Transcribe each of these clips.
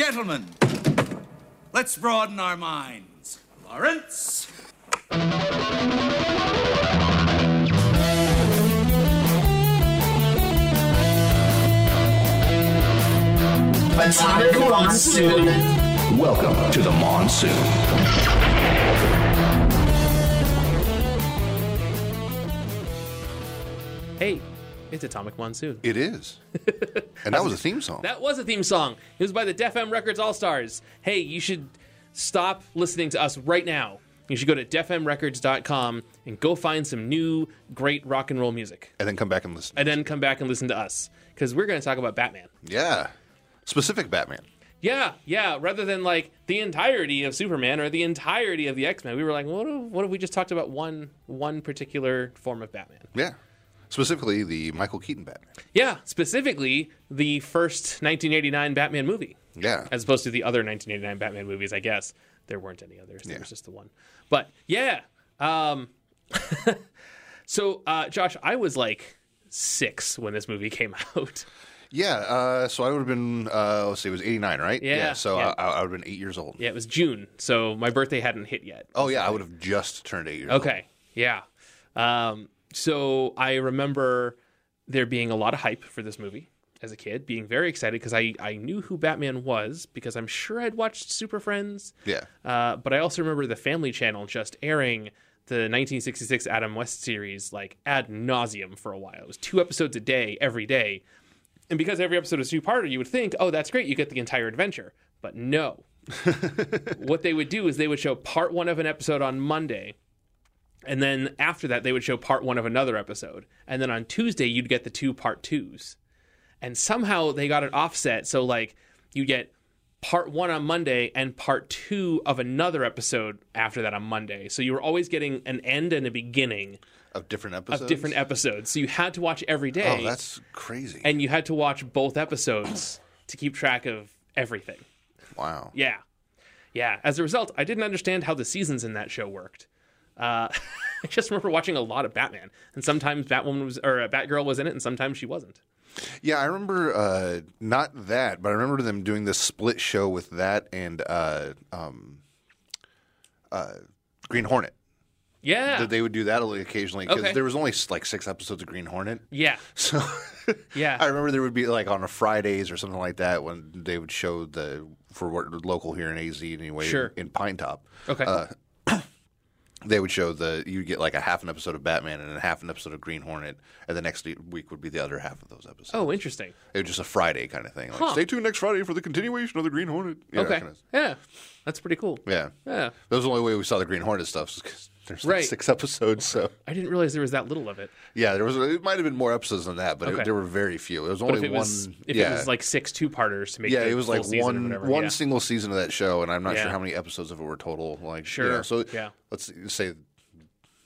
Gentlemen, let's broaden our minds. Lawrence? Atomic Monsoon. Welcome to the monsoon. Hey, it's Atomic Monsoon. It is. And that was a theme song. That was a theme song. It was by the Def M Records All Stars. Hey, you should stop listening to us right now. You should go to defmrecords.com and go find some new great rock and roll music. and then come back and listen. And then come back and listen to us because we're going to talk about Batman. Yeah. Specific Batman. Yeah, yeah. Rather than like the entirety of Superman or the entirety of the X Men, we were like, what if, what if we just talked about one one particular form of Batman? Yeah. Specifically the Michael Keaton Batman. Yeah, specifically the first 1989 Batman movie. Yeah. as opposed to the other 1989 Batman movies. I guess there weren't any others. There Yeah. was just the one. But yeah. Um, so, uh, Josh, I was like six when this movie came out. Yeah. Uh, so I would have been, uh, let's see, it was 89, right? Yeah, so yeah. I, I would have been eight years old. yeah, it was June, so my birthday hadn't hit yet. Oh, yeah. I would have just turned eight years old. Okay. Yeah. Um, so I remember there being a lot of hype for this movie as a kid, being very excited because I, I knew who Batman was because I'm sure I'd watched Super Friends. Yeah. Uh, but I also remember the Family Channel just airing the 1966 Adam West series like ad nauseum for a while. It was two episodes a day every day. And because every episode is two parter, you would think, oh, that's great, you get the entire adventure. But no. what they would do is they would show part one of an episode on Monday. And then after that, they would show part one of another episode. And then on Tuesday, you'd get the two part twos. And somehow they got it offset. So, like, you get part one on Monday and part two of another episode after that on Monday. So you were always getting an end and a beginning Of different episodes? of different episodes. So you had to watch every oh, day. Oh, that's crazy. and you had to watch both episodes to keep track of everything. wow. Yeah. Yeah. As a result, I didn't understand how the seasons in that show worked. Uh, I just remember watching a lot of Batman, and sometimes Batwoman was or uh, Batgirl was in it, and sometimes she wasn't. Yeah, I remember uh, not that, but I remember them doing this split show with that and uh, um, uh, Green Hornet. Yeah. That they would do that occasionally because Okay. there was only like six episodes of Green Hornet. yeah. So Yeah. I remember there would be like on a Fridays or something like that when they would show the for what local here in AZ anyway Sure. in Pinetop. Okay. They would show the you'd get like a half an episode of Batman and a half an episode of Green Hornet, and the next week would be the other half of those episodes. oh, interesting. It was just a Friday kind of thing. Like, Huh. stay tuned next Friday for the continuation of the Green Hornet. You know, that okay. kind of- Yeah. That's pretty cool. yeah. Yeah. That was the only way we saw the Green Hornet stuff. Because there's like Right. six episodes. So I didn't realize there was that little of it. yeah, there was. It might have been more episodes than that, but Okay. it, there were very few. It was But only if it one. was if yeah. it was like six two parters to make yeah, the it was full like season or one whatever, one yeah. single season of that show, and I'm not Yeah. sure how many episodes of it were total. Like, Sure. so Yeah. let's say,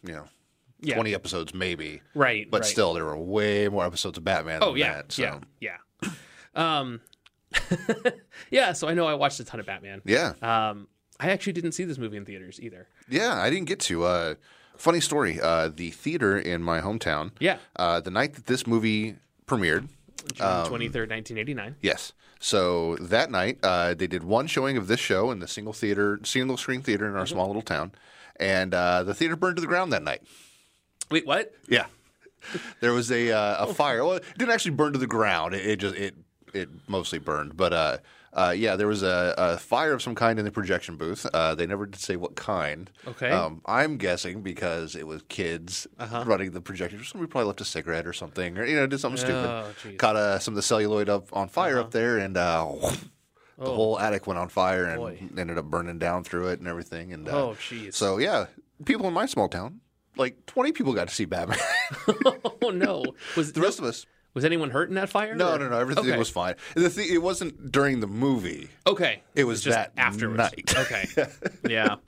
you know, Yeah. twenty episodes maybe. Right, but right. still, there were way more episodes of Batman. Oh than yeah, that, so. yeah, yeah. Um, yeah. So I know I watched a ton of Batman. yeah, Um, I actually didn't see this movie in theaters either. yeah. I didn't get to. Uh, funny story. Uh, the theater in my hometown. Yeah. Uh, the night that this movie premiered. June twenty third, nineteen eighty nine. Yes. So that night, uh, they did one showing of this show in the single theater, single screen theater in our small little town, and uh, the theater burned to the ground that night. Wait, what? Yeah. There was a uh, a fire. Well, it didn't actually burn to the ground. It, it just it it mostly burned. But uh, yeah, there was a, a fire of some kind in the projection booth. Uh, they never did say what kind. Okay. Um, I'm guessing because it was kids running the projector. Somebody probably left a cigarette or something, or you know, did something stupid. Oh, geez. Caught uh, some of the celluloid up on fire up there, and uh, the whole attic went on fire and Boy. ended up burning down through it and everything. And uh, Oh, jeez. So yeah, people in my small town, like 20 people got to see Batman. Oh no! Was the rest of us. Was anyone hurt in that fire? No, or- no, no. Everything Okay. was fine. The thing, it wasn't during the movie. Okay, It was just that afterwards. night. Okay, yeah.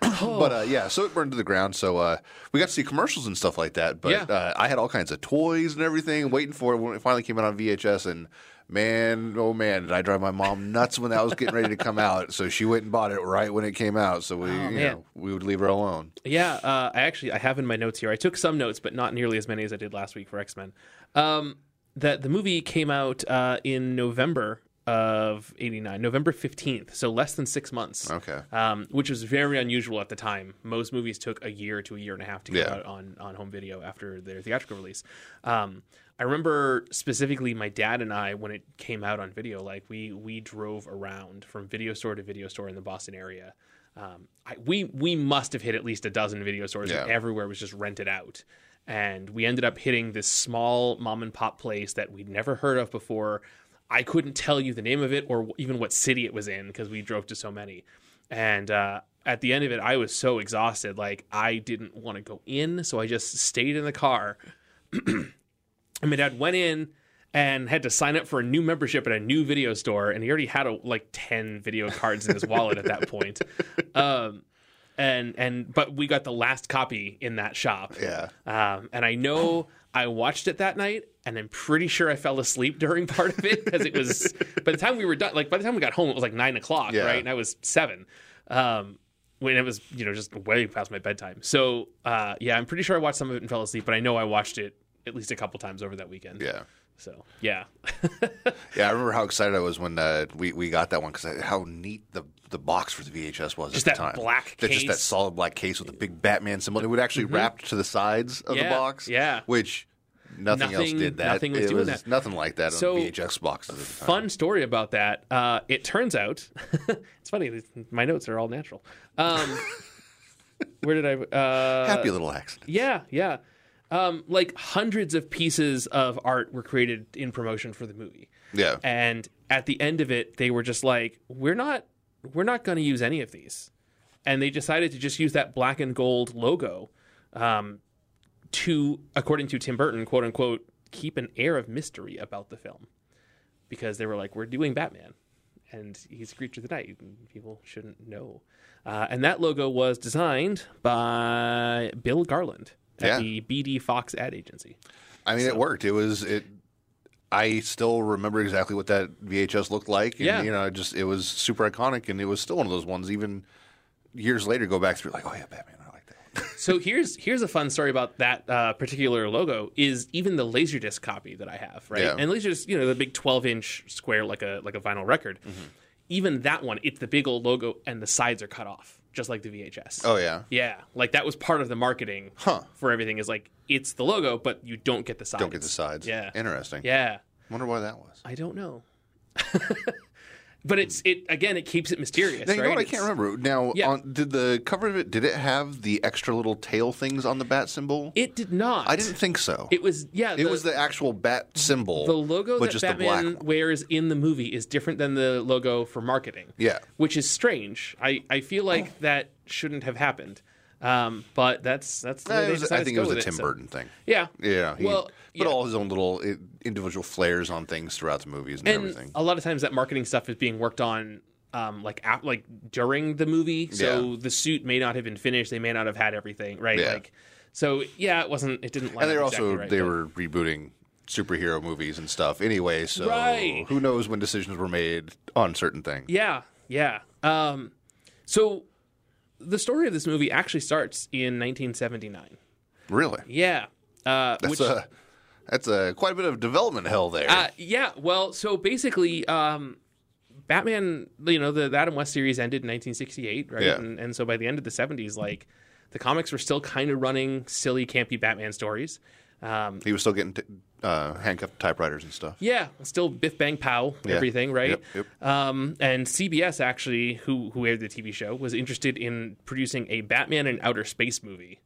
But uh, yeah, so it burned to the ground. So uh, we got to see commercials and stuff like that. But Yeah. uh, I had all kinds of toys and everything waiting for it when it finally came out on VHS. And man, oh man, did I drive my mom nuts when that was getting ready to come out. So she went and bought it right when it came out. So we, you know, we would leave her alone. Yeah, uh, I actually I have in my notes here. I took some notes, but not nearly as many as I did last week for X Men. Um, that the movie came out uh, in November of 89, November 15th, so less than six months. Okay. Um, which was very unusual at the time. Most movies took a year to a year and a half to get Yeah. out on, on home video after their theatrical release. Um, I remember specifically my dad and I when it came out on video, like we we drove around from video store to video store in the Boston area. Um, I, we we must have hit at least a dozen video stores. and Yeah. everywhere was just rented out, and we ended up hitting this small mom and pop place that we'd never heard of before. I couldn't tell you the name of it or even what city it was in because we drove to so many. And uh, at the end of it, I was so exhausted, like I didn't want to go in, so I just stayed in the car. and my dad went in and had to sign up for a new membership at a new video store, and he already had a, like ten video cards in his wallet at that point. Um, and and but we got the last copy in that shop. Yeah. Um, and I know I watched it that night, and I'm pretty sure I fell asleep during part of it because it was by the time we were done. Like by the time we got home, it was like nine o'clock, Yeah. right? And I was seven. Um, when it was you know just way past my bedtime. So uh, yeah, I'm pretty sure I watched some of it and fell asleep, but I know I watched it at least a couple times over that weekend. Yeah. So yeah, Yeah, I remember how excited I was when uh, we we got that one because how neat the the box for the VHS was Just at the that time. black That- just that solid black case with the big Batman symbol. It would actually wrapped to the sides of Yeah, the box. yeah. which nothing, else did that. nothing was it doing was that. nothing like that So, on VHS boxes. At the time. fun story about that. Uh, it turns out, it's funny. My notes are all natural. Um, where did I? Uh, Happy little accident. Yeah, yeah. Um, like hundreds of pieces of art were created in promotion for the movie. Yeah, And at the end of it, they were just like, "We're not, we're not going to use any of these," and they decided to just use that black and gold logo um, to, according to Tim Burton, quote unquote, keep an air of mystery about the film because they were like, "We're doing Batman." And he's a creature of the night. People shouldn't know. Uh, and that logo was designed by Bill Garland at Yeah. the BD Fox ad agency. I mean, it worked. It was it. I still remember exactly what that VHS looked like. And, Yeah. you know, it just it was super iconic, and it was still one of those ones. Even years later, go back through like, oh yeah, Batman. I like that. So here's here's a fun story about that uh, particular logo. Is even the laserdisc copy that I have, right? Yeah. And laserdisc, you know, the big 12 inch square like a like a vinyl record. Mm-hmm. Even that one, it's the big old logo, and the sides are cut off, just like the VHS. Oh yeah, Yeah, like that was part of the marketing Huh. for everything. Is like it's the logo, but you don't get the sides. don't get the sides. Yeah, interesting. yeah. wonder why that was. I don't know. but it's it again. It keeps it mysterious. Now, you know right? what? I can't remember. Now, Yeah. on, did the cover of it did it have the extra little tail things on the bat symbol? It did not. I didn't think so. It was yeah. It was the actual bat symbol. the logo but that just the black Batman wears in the movie is different than the logo for marketing. Yeah. which is strange. I, I feel like that shouldn't have happened, um, but that's that's the way it was- I think it was a Tim so- Burton thing. Yeah, Yeah. He Well, put yeah. all his own little individual flares on things throughout the movies and, and everything. a lot of times that marketing stuff is being worked on. Um, like ap- like during the movie, so Yeah. the suit may not have been finished. They may not have had everything right. Yeah. Like, so yeah, it wasn't. It didn't. And they up were exactly also right, they but- were rebooting superhero movies and stuff anyway. So Right. who knows when decisions were made on certain things? Yeah, yeah. Um, so the story of this movie actually starts in 1979. Really, Yeah. Uh, that's which, a that's a quite a bit of development hell there. uh, yeah. Well, so basically, um, Batman, you know, the, the Adam West series ended in 1968, right? Yeah. And, and so by the end of the 70s, like the comics were still kind of running silly, campy Batman stories. Um, he was still getting t- uh, handcuffed typewriters and stuff. yeah, still Biff Bang Pow, Yeah. everything, right? Yep, yep. Um, and CBS actually, who who aired the TV show, was interested in producing a Batman in outer space movie.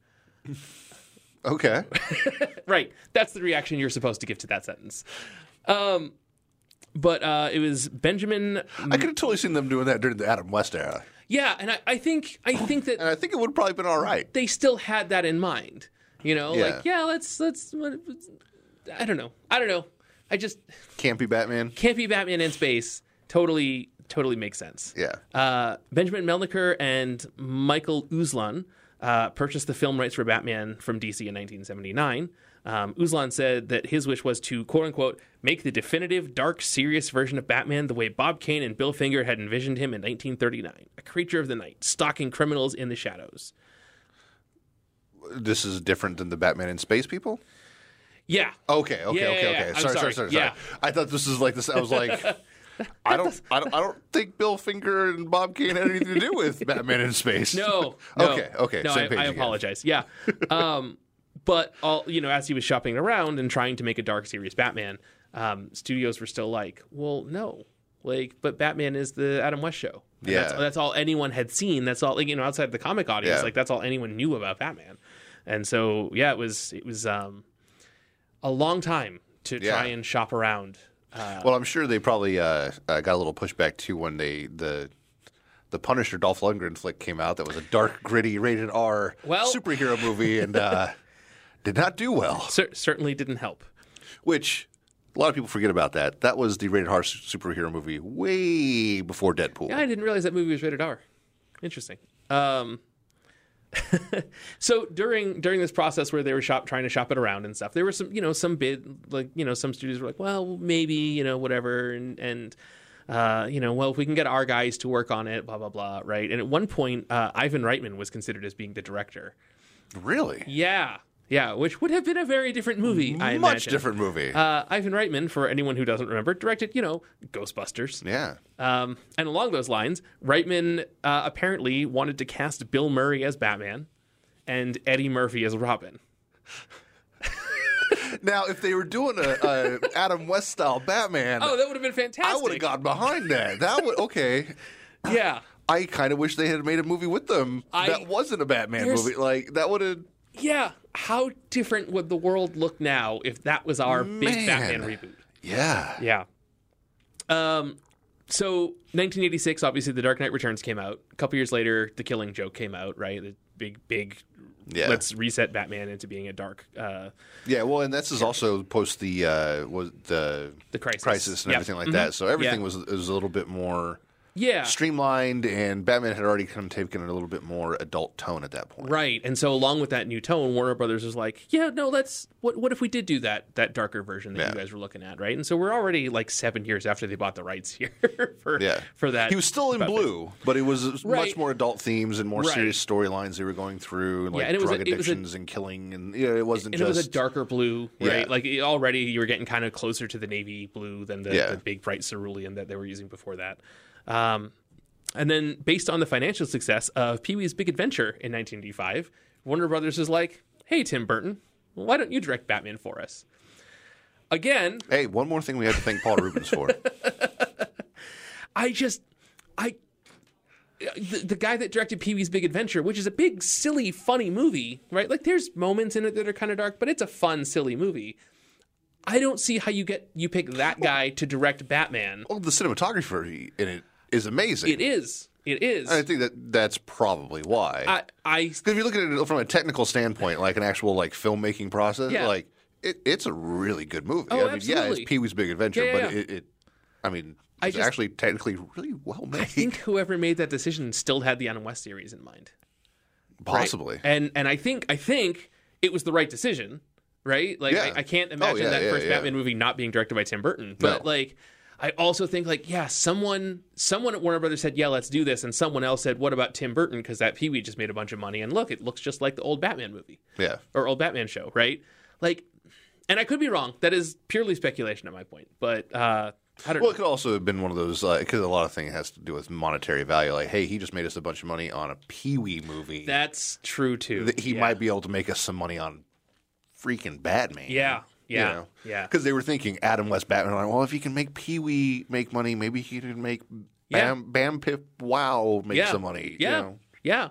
Okay, Right. That's the reaction you're supposed to give to that sentence. Um, but uh, it was Benjamin. I could have totally seen them doing that during the Adam West era, Yeah, and I, I think I think that and I think it would have probably been all right. they still had that in mind. You know, Yeah. like yeah, let's let's. I don't know. I don't know. I just can't be Batman. can't be Batman in space. Totally, totally makes sense. Yeah. Uh, Benjamin Melniker and Michael Uslan uh, purchased the film rights for Batman from DC in 1979. Um, Uslan said that his wish was to, quote unquote, make the definitive, dark, serious version of Batman the way Bob Kane and Bill Finger had envisioned him in 1939, a creature of the night, stalking criminals in the shadows. This is different than the Batman in Space people. Yeah. Okay, okay, Yeah, okay, okay. yeah. I'm Sorry, sorry, sorry. sorry, sorry. Yeah. I thought this was like this. I was like, I don't, I don't, I don't think Bill Finger and Bob Kane had anything to do with Batman in space. No, no. Okay, okay, No, same I, I again. apologize. Yeah, um, but all you know, as he was shopping around and trying to make a dark series Batman, um, studios were still like, "Well, no, like, but Batman is the Adam West show. And that's, Yeah. that's all anyone had seen. That's all, like, you know, outside the comic audience, Yeah. like that's all anyone knew about Batman. And so, yeah, it was it was um, a long time to try and shop around. Well, I'm sure they probably uh, uh, got a little pushback too when they the the Punisher Dolph Lundgren flick came out. That was a dark, gritty, rated R Well- superhero movie, and uh, did not do well. Cer- certainly didn't help. Which a lot of people forget about that. That was the rated R superhero movie way before Deadpool. Yeah, I didn't realize that movie was rated R. Interesting. Um, so during during this process where they were shop trying to shop it around and stuff, there were some you know some bid like you know some studios were like, well maybe you know whatever and and uh, you know well if we can get our guys to work on it, blah blah blah, right? And at one point, uh, Ivan Reitman was considered as being the director. Really? Yeah, yeah, which would have been a very different movie. I Much imagine. different movie. Uh, Ivan Reitman, for anyone who doesn't remember, directed you know Ghostbusters. yeah. Um, and along those lines, Reitman uh, apparently wanted to cast Bill Murray as Batman and Eddie Murphy as Robin. Now, if they were doing a, a Adam West style Batman, Oh, that would have been fantastic. I would have got behind that. That would okay. Yeah. I kind of wish they had made a movie with them I- that wasn't a Batman movie. Like that would have. Yeah. How different would the world look now if that was our big Batman reboot? Yeah. Yeah. Um, so 1986, obviously, The Dark Knight Returns came out. A couple years later, The Killing Joke came out. Right, the big, big. Yeah. Let's reset Batman into being a dark. Uh, Yeah. Well, and this is also post the uh, was the The Crisis. crisis and Yep. everything like that. So everything Yeah. was was a little bit more yeah. streamlined, and Batman had already kind of taken a little bit more adult tone at that point. Right. And so along with that new tone, Warner Brothers was like, yeah, no, let's what what if we did do that that darker version that Yeah. you guys were looking at, right? And so we're already like 7 years after they bought the rights here for Yeah. for that. He was still in Batman. blue, but it was Right. much more adult themes and more Right. serious storylines they were going through, and like and drug a- was a- addictions and killing, and yeah, it wasn't And just it was a darker blue, Yeah. right? Like it- already you were getting kind of closer to the navy blue than the, Yeah. the big bright cerulean that they were using before that. Um, and then based on the financial success of Pee Wee's Big Adventure in 1985, Warner Brothers is like, "Hey Tim Burton, why don't you direct Batman for us?" Again, Hey, one more thing we have to thank Paul Reubens for. I just I the, the guy that directed Pee Wee's Big Adventure, which is a big, silly, funny movie, right? Like there's moments in it that are kind of dark, but it's a fun, silly movie. I don't see how you get you pick that guy to direct Batman. well, the cinematographer in it is amazing. It is. It is. I think that that's probably why. I Because if you look at it from a technical standpoint, like an actual like filmmaking process, Yeah. like it, it's a really good movie. Oh, I mean, yeah, it's Pee Wee's Big Adventure, Yeah, but yeah. It, it, I mean, I it's just- actually technically really well made. I think whoever made that decision still had the Adam West series in mind. right? Possibly. And and I think I think it was the right decision, right? Like. I, I can't Oh, imagine yeah, that first. Batman movie not being directed by Tim Burton. But No. like I also think like yeah, someone someone at Warner Brothers said yeah, let's do this, and someone else said what about Tim Burton because that Pee Wee just made a bunch of money, and look, it looks just like the old Batman movie Yeah. or old Batman show, right? Like, and I could be wrong. That is purely speculation at my point, but uh, I don't Well, know. it could also have been one of those because a lot of things has to do with monetary value. Like, hey, he just made us a bunch of money on a Pee Wee movie. That's true too. he Yeah. might be able to make us some money on freaking Batman. Yeah, yeah, yeah. Because they were thinking Adam West Batman. Like, well, if he can make Pee Wee make money, maybe he can make Yeah. Bam Bam Pip Wow make yeah. some money. you Yeah, know? yeah.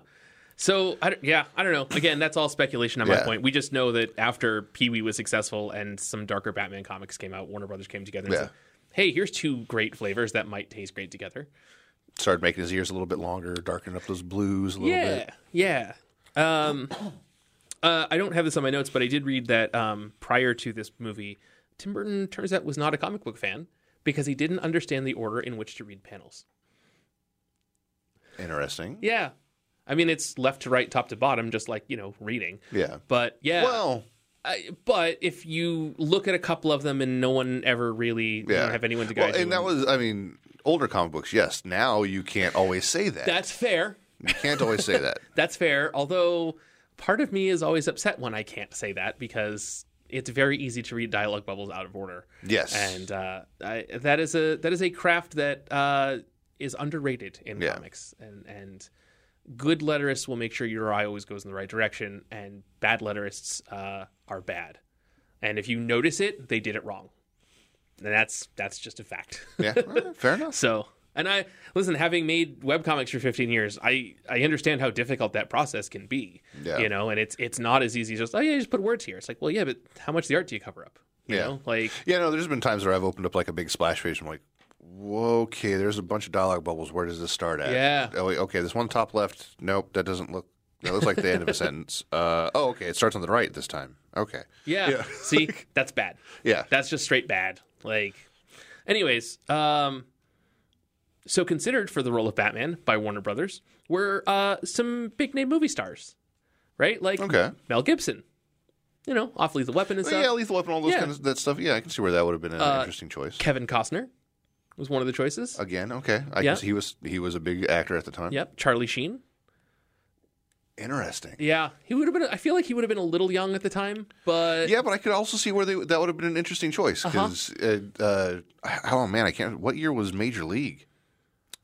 So I don't, yeah, I don't know. Again, that's all speculation on my Yeah. point. We just know that after Pee Wee was successful and some darker Batman comics came out, Warner Brothers came together and Yeah. said, "Hey, here's two great flavors that might taste great together." Started making his ears a little bit longer, darkening up those blues a little Yeah, bit. yeah. Um, uh, I don't have this on my notes, but I did read that um, prior to this movie, Tim Burton turns out was not a comic book fan because he didn't understand the order in which to read panels. Interesting. Yeah. I mean, it's left to right, top to bottom, just like, you know, reading. Yeah. But yeah. Well, I, but if you look at a couple of them and no one ever really yeah. have anyone to well, guide you, and that was, I mean, older comic books. Yes. Now you can't always say that. that's fair. you can't always say that. That's fair. Although part of me is always upset when I can't say that because it's very easy to read dialogue bubbles out of order. Yes. and uh, I, that is a that is a craft that uh, is underrated in Yeah. comics, and and good letterists will make sure your eye always goes in the right direction, and bad letterists uh, are bad. And if you notice it, they did it wrong, and that's that's just a fact. yeah, well, fair enough. So, and I listen, having made webcomics for 15 years, I I understand how difficult that process can be. Yeah. You know, and it's it's not as easy as just oh yeah, just put words here. It's like, well, yeah, but how much of the art do you cover up? You Yeah. know, like Yeah, no, there's been times where I've opened up like a big splash page and I'm like, Whoa, okay, there's a bunch of dialogue bubbles. Where does this start at? Yeah. Oh, okay, this one top left. Nope, that doesn't look. That looks like the end of a sentence. Uh, oh, okay, it starts on the right this time. Okay. yeah, Yeah. see, that's bad. Yeah. That's just straight bad. Like, anyways, um, so considered for the role of Batman by Warner Brothers were uh some big name movie stars, right? Like Okay. Mel Gibson, you know, off Lethal Weapon and stuff. yeah, Lethal Weapon, all those Yeah. kind of that stuff. Yeah, I can see where that would have been an Uh, interesting choice. Kevin Costner was one of the choices. Again, okay, I Yeah. see he was he was a big actor at the time. Yep, Charlie Sheen. Interesting. Yeah, he would have been. I feel like he would have been a little young at the time, but Yeah, but I could also see where they, that would have been an interesting choice Uh-huh. because, uh, uh, oh man, I can't. What year was Major League?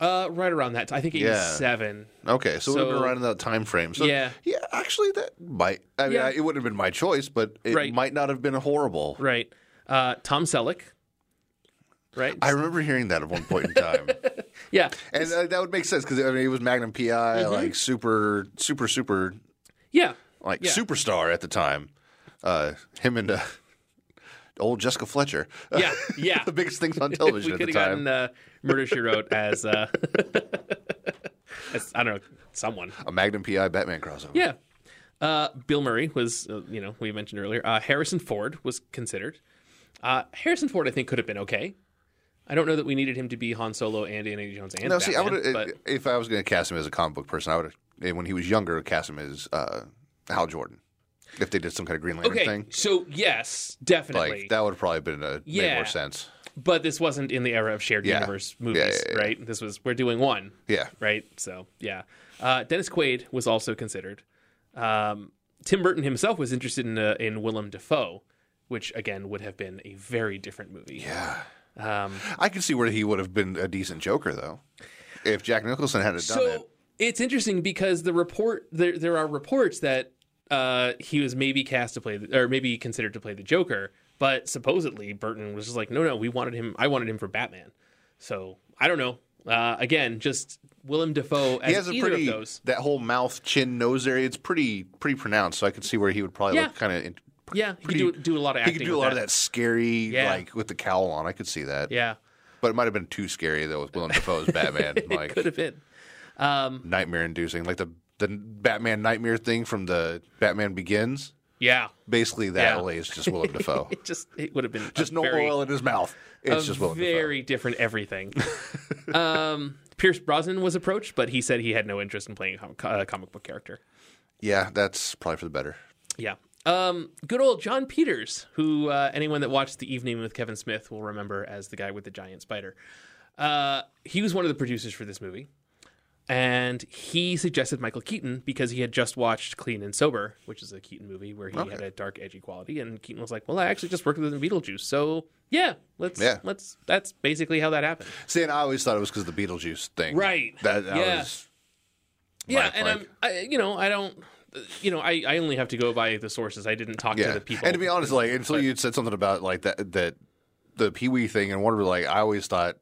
Uh, right around that. I think Yeah. eighty-seven. Okay, so, it would have been around in that time frame. So Yeah. yeah, actually, that might. I mean, Yeah. I, it wouldn't have been my choice, but it Right. might not have been horrible. Right. Uh, Tom Selleck. Right. I remember hearing that at one point in time, yeah. and uh, that would make sense because I mean, he was Magnum PI, Mm-hmm. like super, super, super, Yeah. like Yeah. superstar at the time. Uh, him and uh, old Jessica Fletcher. Yeah. Yeah. the biggest things on television at could the have time. gotten uh, Murder She Wrote as, uh, as I don't know someone. a Magnum PI Batman crossover. Yeah. Uh, Bill Murray was, uh, you know, we mentioned earlier. Uh, Harrison Ford was considered. Uh, Harrison Ford, I think, could have been okay. I don't know that we needed him to be Han Solo and Indiana Jones and No, see, I would but if I was going to cast him as a comic book person, I would have when he was younger cast him as uh, Hal Jordan. If they did some kind of Green Lantern okay. thing, So yes, definitely. like that would have probably been a made Yeah. more sense. but this wasn't in the era of shared Yeah. universe movies, yeah. right? This was we're doing one, Yeah, right? So yeah, uh, Dennis Quaid was also considered. Um, Tim Burton himself was interested in uh, in Willem Dafoe, which again would have been a very different movie. yeah. Um, I can see where he would have been a decent Joker though, if Jack Nicholson had done so it. it's interesting because the report there there are reports that uh, he was maybe cast to play the, or maybe considered to play the Joker, but supposedly Burton was just like, no, no, we wanted him. I wanted him for Batman. So I don't know. Uh, again, just Willem Dafoe as He has a either pretty of those. that whole mouth, chin, nose area. It's pretty pretty pronounced, so I could see where he would probably Yeah. look kind of. Yeah, he pretty- could do, do a lot of acting. He could do a lot of that scary, Yeah. like with the cowl on. I could see that. Yeah, But it might have been too scary though with Willem Dafoe's Batman, it like could have been. Um, nightmare inducing, like the the Batman nightmare thing from the Batman Begins. yeah, Basically, that Yeah. only is just Willem Dafoe. it just it would have been just no very, oil in his mouth. It's just Willem very different everything. um, Pierce Brosnan was approached, but he said he had no interest in playing a com- uh, comic book character. Yeah, that's probably for the better. Yeah. Um, good old Jon Peters, who uh, anyone that watched The Evening with Kevin Smith will remember as the guy with the giant spider. Uh, he was one of the producers for this movie. And he suggested Michael Keaton because he had just watched Clean and Sober, which is a Keaton movie where he had a dark, edgy quality. And Keaton was like, "Well, I actually just worked with him in Beetlejuice, so yeah, let's Yeah. let's." That's basically how that happened. See, and I always thought it was because of the Beetlejuice thing. Right. That, that Yeah. was Yeah, and I'm, I, you know, I don't, you know, I, I only have to go by the sources. I didn't talk yeah. to the people. And to be honest, like until you said something about like that that the Pee Wee thing and Warner, like I always thought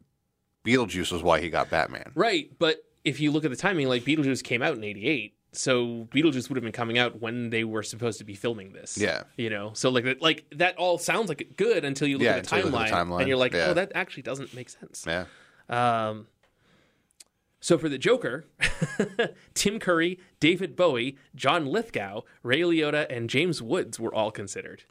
Beetlejuice was why he got Batman. Right, but if you look at the timing, like Beetlejuice came out in '88, so Beetlejuice would have been coming out when they were supposed to be filming this. Yeah. you know, so like that, like that all sounds like good until you look Yeah, at the you look timeline, at the timeline. and you're like, Yeah. oh, that actually doesn't make sense. Yeah. Um, so for the Joker, Tim Curry, David Bowie, John Lithgow, Ray Liotta, and James Woods were all considered.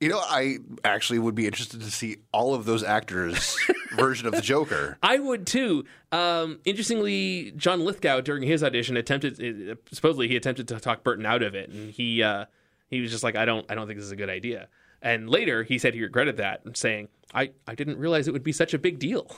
You know, I actually would be interested to see all of those actors' version of the Joker. I would too. Um, interestingly, John Lithgow during his audition attempted uh, supposedly he attempted to talk Burton out of it, and he uh, he was just like, I don't I don't think this is a good idea. And later he said he regretted that, and saying, I I didn't realize it would be such a big deal.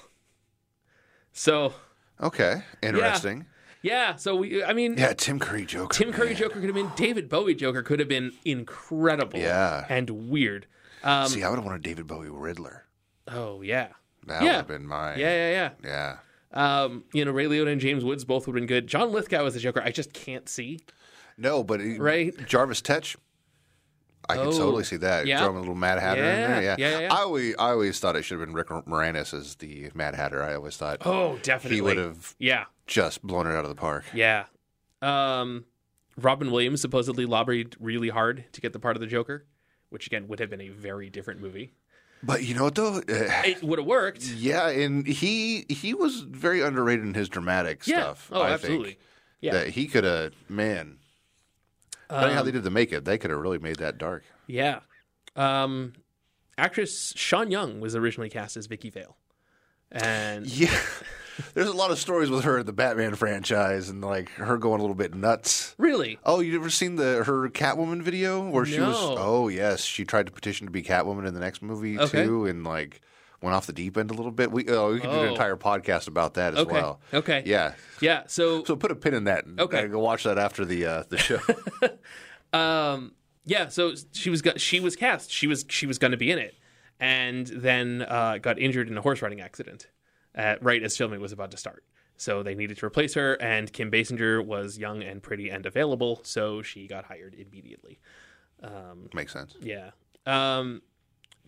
So Okay, interesting. Yeah. Yeah, so we, I mean, Yeah, Tim Curry Joker. Tim Curry man. Joker could have been David Bowie Joker could have been incredible. Yeah. And weird. Um, See, I would have wanted David Bowie Riddler. oh yeah. That Yeah. would have been my. Yeah, yeah, Yeah. yeah. Um, you know, Ray Liotta and James Woods both would have been good. John Lithgow as the Joker, I just can't see. No, but Right. Jarvis Tetch. I could Oh, totally see that. yeah. Throwing a little Mad Hatter in there. Yeah, Yeah. yeah, yeah. I always, I always thought it should have been Rick Moranis as the Mad Hatter. I always thought Oh, definitely. he would have Yeah, just blown it out of the park. yeah. Um, Robin Williams supposedly lobbied really hard to get the part of the Joker, which again would have been a very different movie. But you know what though? Uh, It would have worked. yeah, and he he was very underrated in his dramatic Yeah. stuff. Oh, I absolutely. Think. Yeah. That he could have, man. Depending how they did the makeup, they could have really made that dark. Yeah. Um, actress Sean Young was originally cast as Vicki Vale, and Yeah. There's a lot of stories with her in the Batman franchise and like her going a little bit nuts. really, Oh, you ever seen the her Catwoman video where she was? Oh yes, she tried to petition to be Catwoman in the next movie Okay. too, and like went off the deep end a little bit. We oh, we could do Oh. an entire podcast about that as Okay. well. Okay. yeah. yeah. So, So put a pin in that. And, Okay. uh, go watch that after the uh, the show. um, yeah. So she was go- she was cast. She was she was going to be in it, and then uh, got injured in a horse riding accident, uh, right as filming was about to start. So they needed to replace her, and Kim Basinger was young and pretty and available, so she got hired immediately. Makes sense. Yeah. Um,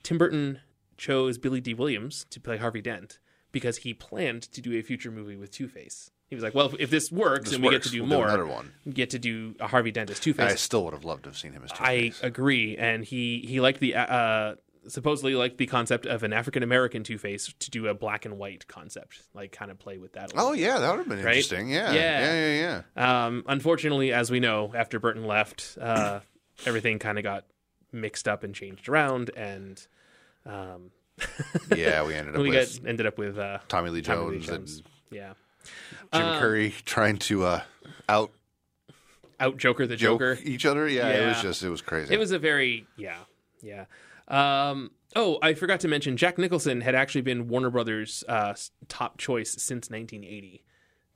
Tim Burton chose Billy Dee Williams to play Harvey Dent because he planned to do a future movie with Two Face. He was like, "Well, if, this works This and we get to do We'll do more, another one." we get to do a Harvey Dent as Two And I still would have loved to have seen him as Two Face. I agree, and he he liked the uh, supposedly liked the concept of an African American Two Face to do a black and white concept, like kind of play with that. Oh yeah, that would have been Right? interesting. Yeah, Yeah. yeah, yeah, yeah. Um, unfortunately, as we know, after Burton left, uh, everything kind of got mixed up and changed around, and um, Yeah, we ended up we with got ended up with uh, Tommy Lee Tommy Lee Jones, Jones. and yeah, Jim Um, Carrey trying to uh, out out Joker the joke Joker. each other. Yeah, it was just it was crazy. It was a very yeah yeah. Um, oh, I forgot to mention Jack Nicholson had actually been Warner Brothers' uh, top choice since 1980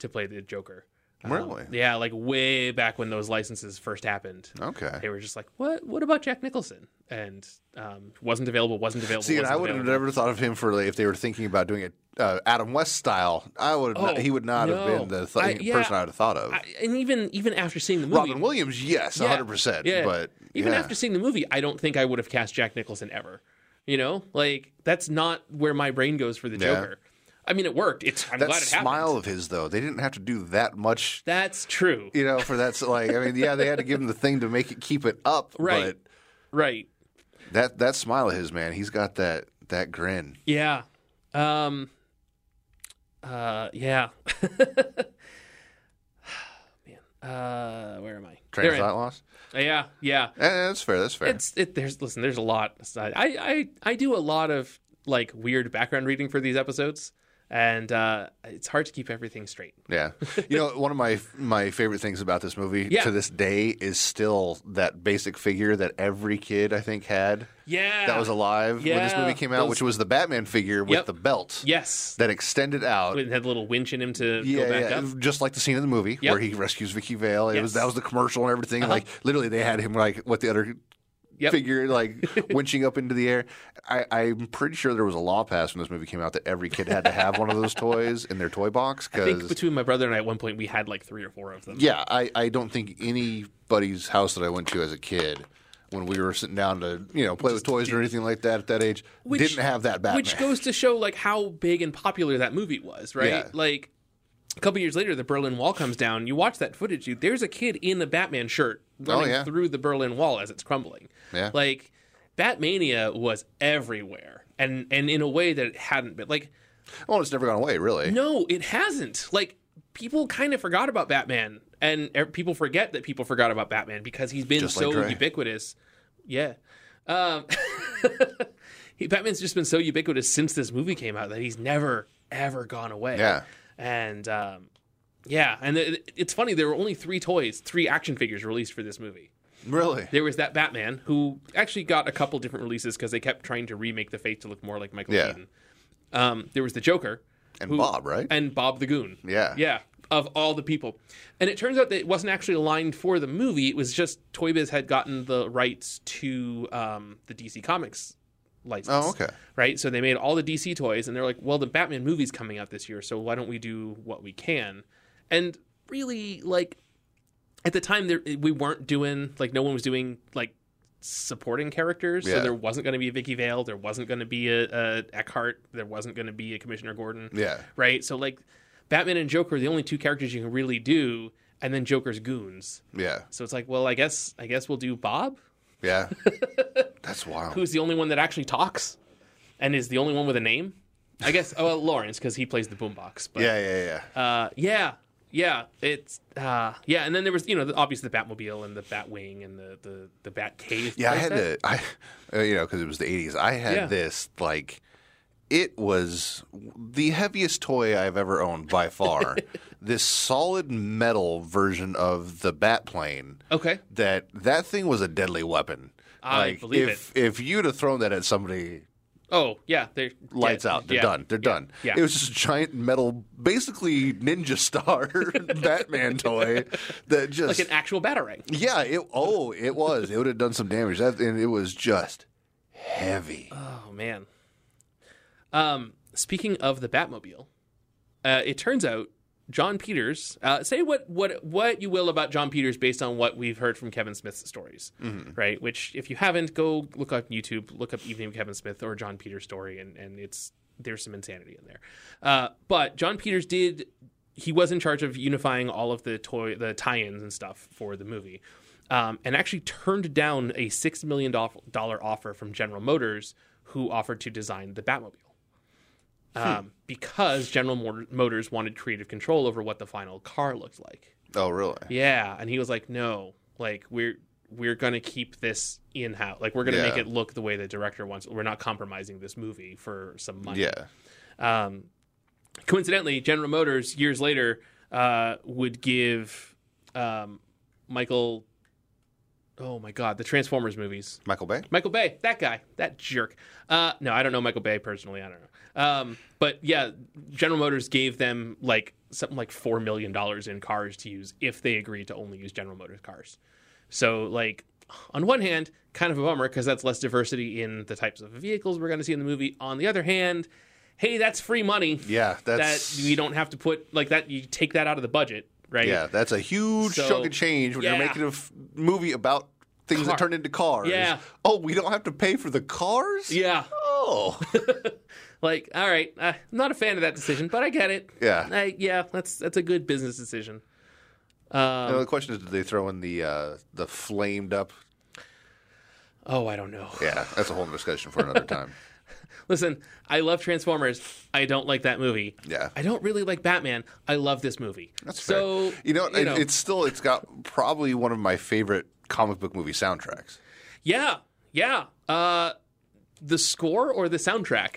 to play the Joker. Um, Really? yeah, like way back when those licenses first happened. okay. They were just like, "What? What about Jack Nicholson?" And um, wasn't available. Wasn't available. See, and wasn't I would have never thought of him for like, if they were thinking about doing it uh, Adam West style. I would Oh, he would not have been the th- I- yeah. person I would have thought of. I, and even even after seeing the movie, Robin Williams, yes, Yeah, hundred percent. yeah. But even yeah. after seeing the movie, I don't think I would have cast Jack Nicholson ever. You know, like that's not where my brain goes for the Yeah. Joker. I mean, it worked. It's I'm that glad it happened. smile of his though, they didn't have to do that much. That's true. You know, for that's like I mean, yeah, they had to give him the thing to make it keep it up, Right. Right. that that smile of his, man, he's got that that grin. Yeah. Um. Uh. Yeah. Man. Uh. Where am I? Train of There I am. thought loss. Yeah. Yeah. Eh, that's fair. That's fair. It's it. There's listen. There's a lot. I I I do a lot of like weird background reading for these episodes, and uh, it's hard to keep everything straight. Yeah, you know, one of my my favorite things about this movie Yeah. to this day is still that basic figure that every kid I think had Yeah. that was alive when this movie came out, Those- which was the Batman figure with Yep. the belt Yes. that extended out. It had a little winch in him to yeah, go back yeah, up. just like the scene in the movie Yep. Uh-huh. where he rescues Vicki Vale. It was that was the commercial and everything. Like literally, they had him like what the other Yep. figure like winching up into the air. I, I'm pretty sure there was a law passed when this movie came out that every kid had to have one of those toys in their toy box. I think Because between my brother and I, at one point, we had like three or four of them. yeah, I, I don't think anybody's house that I went to as a kid when we were sitting down to you know play with toys or anything like that at that age didn't have that Batman. Which goes to show like how big and popular that movie was, right? Yeah. Like a couple years later, the Berlin Wall comes down. You watch that footage, dude. There's a kid in a Batman shirt running Oh, yeah. through the Berlin Wall as it's crumbling. Yeah. Like Batmania was everywhere, and and in a way that it hadn't been. Like well, it's never gone away, really. no, it hasn't. Like people kind of forgot about Batman, and er- people forget that people forgot about Batman because he's been Just so Dre. ubiquitous. Yeah. Um, Batman's just been so ubiquitous since this movie came out that he's never ever gone away. Yeah. And um, yeah, and it, it's funny there were only three toys, three action figures released for this movie. Really? There was that Batman who actually got a couple different releases because they kept trying to remake the face to look more like Michael Yeah. Keaton. Um, there was the Joker And who- Bob, right? And Bob the Goon. Yeah. Yeah. of all the people. And it turns out that it wasn't actually aligned for the movie. It was just Toy Biz had gotten the rights to um, the DC Comics license. Oh, okay. Right? So they made all the DC toys, and they're like, well, the Batman movie's coming out this year, so why don't we do what we can? And really, like, at the time, there, we weren't doing, like, no one was doing, like, supporting characters. So there wasn't going to be a Vicki Vale, there wasn't going to be a, a Eckhardt, there wasn't going to be a Commissioner Gordon Yeah. right? So like Batman and Joker are the only two characters you can really do, and then Joker's goons. Yeah. So it's like, well, I guess I guess we'll do Bob, Yeah. That's wild. who's the only one that actually talks, and is the only one with a name. I guess oh well, Lawrence because he plays the boombox. But yeah, yeah, yeah. uh, yeah, yeah, it's uh, yeah, and then there was you know the, obviously the Batmobile and the Batwing and the the the Bat Cave. Yeah, I had the I, uh, you know, because it was the '80s. I had Yeah. this like. It was the heaviest toy I've ever owned by far. this solid metal version of the Batplane. Okay. That that thing was a deadly weapon. I like, believe if, If you'd have thrown that at somebody, Oh yeah, they're lights yeah, out. They're yeah, done. They're yeah, done. Yeah, It was just a giant metal, basically Ninja Star Batman toy that just like an actual batarang. yeah. It oh, it was. It would have done some damage. That and it was just heavy. Oh man. Um, speaking of the Batmobile, uh, it turns out Jon Peters. Uh, say what what what you will about Jon Peters based on what we've heard from Kevin Smith's stories, right? Which, if you haven't, go look up YouTube, look up Evening with Kevin Smith or Jon Peters story, and and it's there's some insanity in there. Uh, but Jon Peters did. He was in charge of unifying all of the toy, the tie-ins and stuff for the movie, um, and actually turned down a six million dollar offer from General Motors, who offered to design the Batmobile um, because General Motors wanted creative control over what the final car looked like. Oh, really? Yeah, and he was like, "No, like we're we're gonna keep this in house. Like we're gonna make it look the way the director wants. We're not compromising this movie for some money." Yeah. Um, coincidentally, General Motors years later uh, would give um, Michael. Oh my God, the Transformers movies. Michael Bay. Michael Bay, that guy, that jerk. Uh, no, I don't know Michael Bay personally. I don't know. Um, but yeah, General Motors gave them like something like four million dollars in cars to use if they agreed to only use General Motors cars. So like, on one hand, kind of a bummer because that's less diversity in the types of vehicles we're going to see in the movie. On the other hand, hey, that's free money. Yeah, that's that you don't have to put like that. You take that out of the budget, right? yeah, that's a huge So, chunk of change when yeah. you're making a f- movie about things Car. that turn into cars. Yeah. Oh, we don't have to pay for the cars. Yeah. Oh. Like, all right, uh, I'm not a fan of that decision, but I get it. Yeah. I, yeah, that's that's a good business decision. Um, Now, the question is, did they throw in the uh, the flamed up? oh, I don't know. Yeah, that's a whole discussion for another time. Listen, I love Transformers. I don't like that movie. Yeah. I don't really like Batman. I love this movie. That's so. fair. You know, it- it's still it's got probably one of my favorite comic book movie soundtracks. yeah, yeah. Uh, the score or the soundtrack?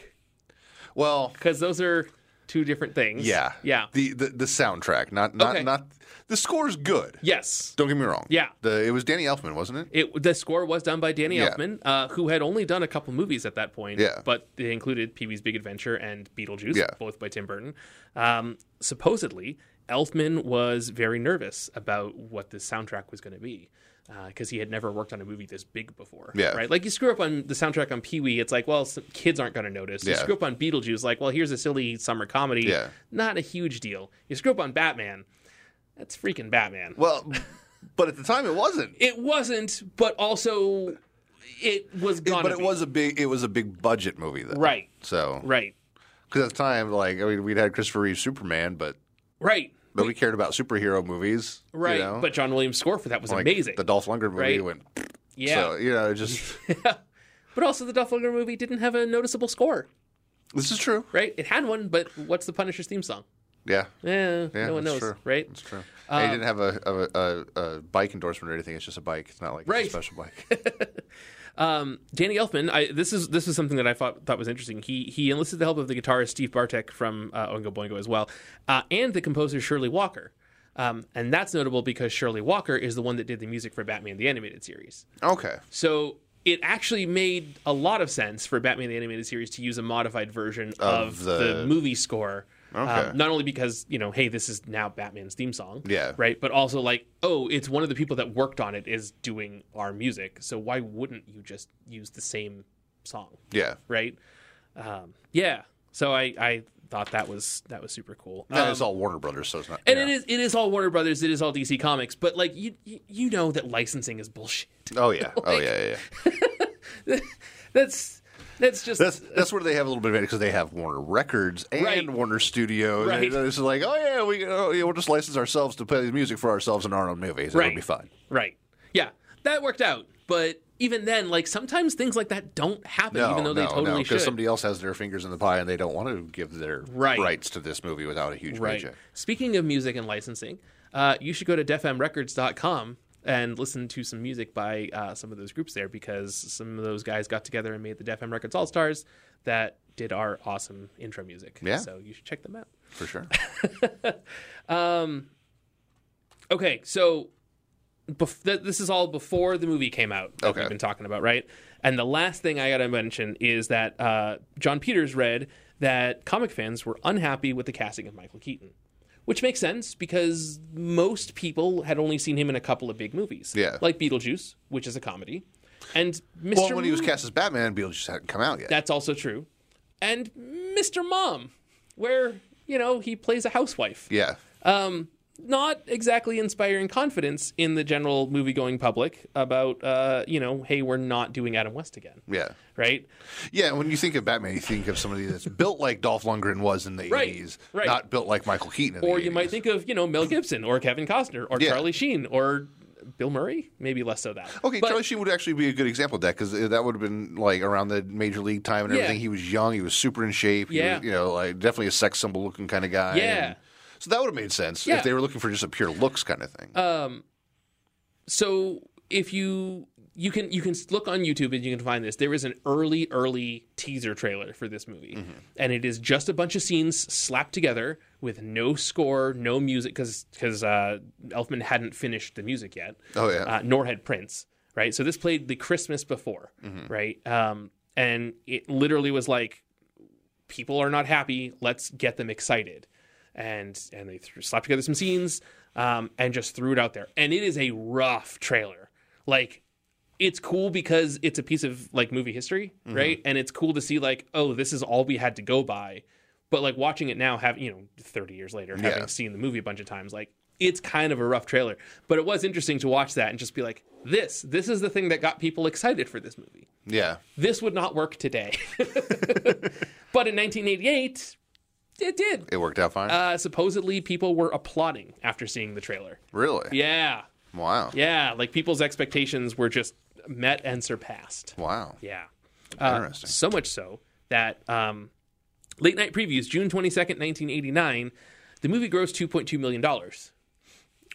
Well, Because those are two different things. yeah, yeah. The the, the soundtrack, not not Okay. not the score's good. yes. Don't get me wrong. Yeah. the it was Danny Elfman, wasn't it? It, the score was done by Danny Yeah. Elfman, uh, who had only done a couple movies at that point. Yeah. But they included Pee Wee's Big Adventure and Beetlejuice, Yeah. both by Tim Burton. Um, supposedly, Elfman was very nervous about what the soundtrack was going to be. Uh, because he had never worked on a movie this big before, Yeah. right? Like you screw up on the soundtrack on Pee Wee, it's like, well, some kids aren't going to notice. You Yeah. screw up on Beetlejuice, like, well, here's a silly summer comedy, Yeah. not a huge deal. You screw up on Batman, that's freaking Batman. Well, but at the time it wasn't. It wasn't, but also it was gonna but it be. was a big it was a big budget movie though. Right. So right, because at the time, like I mean, we'd had Christopher Reeve Superman, but right, nobody cared about superhero movies. you right. know? But John Williams' score for that was Like, amazing. The Dolph Lundgren movie Right. went. yeah, So you know, it just but also the Dolph Lundgren movie didn't have a noticeable score. this is true. Right, it had one, but what's the Punisher's theme song? Yeah. Eh, Yeah, no one knows, true. right? That's true. He didn't have a, a, a, a bike endorsement or anything. It's just a bike. It's not like Right. a special bike. Danny Elfman, I, this is this is something that I thought thought was interesting. He he enlisted the help of the guitarist Steve Bartek from uh, Oingo Boingo as well, uh, and the composer Shirley Walker. Um, and that's notable because Shirley Walker is the one that did the music for Batman the Animated Series. okay. So it actually made a lot of sense for Batman the Animated Series to use a modified version of, Of the... the- movie score Okay. Um, not only because you know, hey, this is now Batman's theme song, Yeah. right, but also like, oh, it's one of the people that worked on it is doing our music, so why wouldn't you just use the same song, Yeah. right? Um, yeah. So I I thought that was that was super cool. And Um, it's all Warner Brothers, so it's not. and yeah. it is it is all Warner Brothers, it is all DC Comics, but like you you, you know that licensing is bullshit. Oh yeah. Oh yeah. Yeah. yeah. That's that's just That's that's where they have a little bit of it because they have Warner Records and Right. Warner Studios. Right. And it's like, oh yeah, we oh, yeah, we'll just license ourselves to play the music for ourselves in our own movies. Right. It'll be fine. Right. Yeah, that worked out. But even then, like sometimes things like that don't happen, No, even though they no, totally no, should. because somebody else has their fingers in the pie and they don't want to give their Right. rights to this movie without a huge right. paycheck. Speaking of music and licensing, uh, you should go to defmrecords.com and listen to some music by uh, some of those groups there because some of those guys got together and made the Def M Records All Stars that did our awesome intro music. Yeah. So you should check them out. For sure. Okay, so bef- th- this is all before the movie came out that Okay. we've been talking about, right? And the last thing I got to mention is that uh, Jon Peters read that comic fans were unhappy with the casting of Michael Keaton, which makes sense because most people had only seen him in a couple of big movies, Yeah. like Beetlejuice, which is a comedy, and Mr. well, when he was cast as Batman, Beetlejuice hadn't come out yet. that's also true, and Mr. Mom, where you know he plays a housewife yeah. Um, not exactly inspiring confidence in the general movie going public about uh, you know, hey, we're not doing Adam West again. Yeah. Right? Yeah, when you think of Batman, you think of somebody that's built like Dolph Lundgren was in the Right, 80s, right. not built like Michael Keaton in Or you 80s. might think of, you know, Mel Gibson or Kevin Costner or Yeah. Charlie Sheen or Bill Murray, maybe less so that. Okay, But- Charlie Sheen would actually be a good example of that because that would have been like around the major league time and Yeah. everything. He was young, he was super in shape. Yeah. was, you know, like definitely a sex symbol looking kind of guy. Yeah. and- so that would have made sense Yeah. if they were looking for just a pure looks kind of thing. Um, so if you you can you can look on YouTube and you can find this. There is an early early teaser trailer for this movie, Mm-hmm. and it is just a bunch of scenes slapped together with no score, no music, because because uh, Elfman hadn't finished the music yet. Oh, yeah. uh, nor had Prince. Right, so this played the Christmas before, Mm-hmm. right? Um, and it literally was like, people are not happy. Let's get them excited, and and they th- slapped together some scenes um, and just threw it out there. And it is a rough trailer. Like it's cool because it's a piece of like movie history, right? And it's cool to see like, oh, this is all we had to go by. But like watching it now, have you know, thirty years later, having Yeah. seen the movie a bunch of times, like it's kind of a rough trailer. But it was interesting to watch that and just be like, this, this is the thing that got people excited for this movie yeah. this would not work today. but in 1988, it did. It worked out fine. Uh, supposedly, people were applauding after seeing the trailer. really? Yeah, Wow. yeah, like people's expectations were just met and surpassed. Wow. Yeah, uh, Interesting. so much so that um, late night previews, June 22nd, 1989, the movie grossed 2.2 million dollars,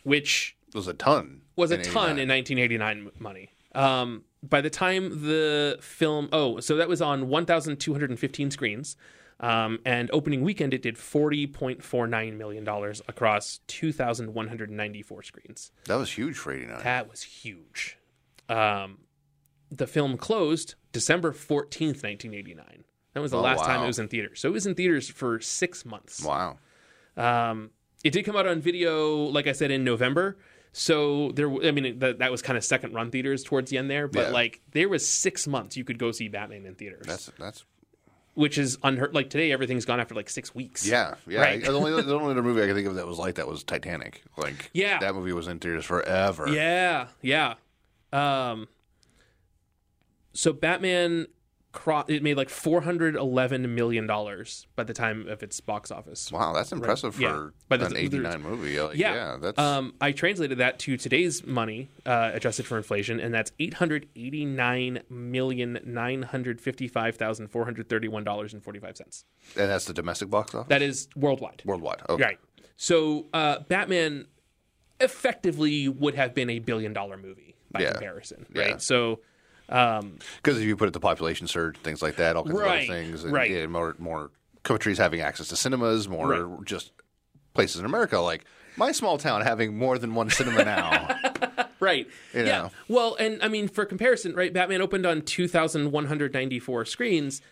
which was a ton. was a ton in 1989 money. Um, by the time the film, oh, so that was on 1,215 screens, um, and opening weekend it did 40.49 million dollars across 2,194 screens. That was huge for 89. That was huge. Um, the film closed December 14th, 1989. That was the Oh, last time it was in theaters. So it was in theaters for six months. Wow. Um, it did come out on video, like I said, in November. So there, I mean, that, that was kind of second run theaters towards the end there. But Yeah. like, there was six months you could go see Batman in theaters, That's that's which is unheard. Like today, everything's gone after like six weeks. yeah yeah. Right. the only the only other movie I can think of that was like that was Titanic. Like Yeah. that movie was in theaters forever. yeah, yeah. Um, so Batman, cro- it made like four hundred eleven million dollars by the time of its box office. Wow, that's impressive Yeah. for But an '89 movie. Like, Yeah, yeah, that's Um, I translated that to today's money, uh, adjusted for inflation, and that's eight hundred eighty-nine million nine hundred fifty-five thousand four hundred thirty-one dollars and forty-five cents. and that's the domestic box office That is worldwide. worldwide. Okay. Right. So, uh, Batman effectively would have been a billion-dollar movie by Yeah. comparison, Yeah. right? So, um, Because if you put it to population surge, things like that, all kinds Right, of other things, and right. yeah, more more countries having access to cinemas, more Right. just places in America, like my small town having more than one cinema now. Right. You yeah. know. Well, and I mean, for comparison, right? Batman opened on 2,194 screens.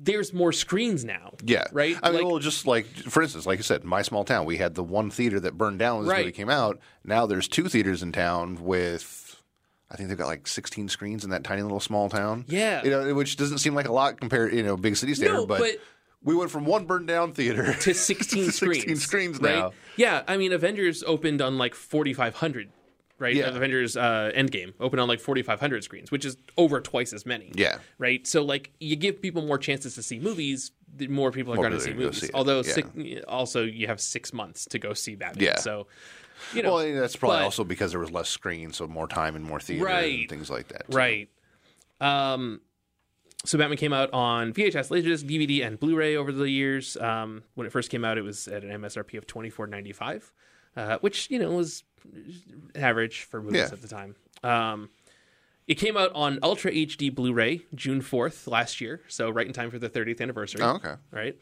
there's more screens now. Yeah, Right? I mean, Like- well, just like for instance, like I said, my small town, we had the one theater that burned down when this Right. movie came out. Now there's two theaters in town with, I think they've got like 16 screens in that tiny little small town. Yeah. you know, which doesn't seem like a lot compared, you know, big city standard, No, but, but- we went from one burned down theater to 16 to screens. 16 screens right? now. Yeah, I mean, Avengers opened on like 4,500, right? Yeah. Avengers uh, Endgame opened on like 4,500 screens, which is over twice as many. Yeah. Right? So, like, you give people more chances to see movies, the more people are going to see are gonna go movies. see Although, yeah. six, also, you have six months to go see Batman. Yeah. So, you know. Well, that's probably but- also because there was less screens, so more time and more theater Right. and things like that. too. Right. Um, so Batman came out on VHS, Laserdisc, DVD, and Blu-ray over the years. Um, when it first came out, it was at an MSRP of twenty four ninety five, uh, which you know was average for movies Yeah. at the time. Um, it came out on Ultra HD Blu-ray June fourth last year, so right in time for the thirtieth anniversary. Oh, okay. Right.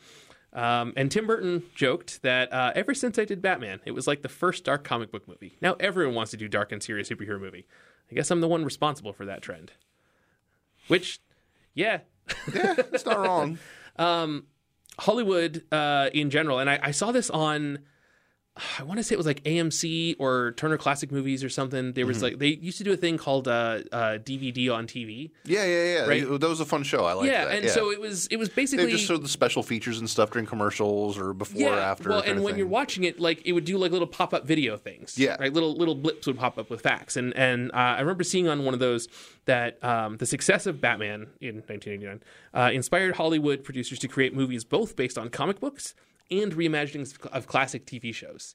Um, and Tim Burton joked that uh, ever since I did Batman, it was like the first dark comic book movie. Now everyone wants to do dark and serious superhero movie. I guess I'm the one responsible for that trend. Which, yeah, It's not wrong. Hollywood uh, in general, and I, I saw this on. I want to say it was like AMC or Turner Classic Movies or something. There Mm-hmm. was like they used to do a thing called uh, uh, DVD on TV. Yeah, yeah, yeah. Right. That was a fun show. I like that. yeah, that. and so it was it was basically they just showed the special features and stuff during commercials or before or after. Well, and when thing. you're watching it, like it would do like little pop up video things. Yeah. right. Little little blips would pop up with facts, and and uh, I remember seeing on one of those that um, the success of Batman in 1989 uh, inspired Hollywood producers to create movies both based on comic books and reimaginings of classic TV shows.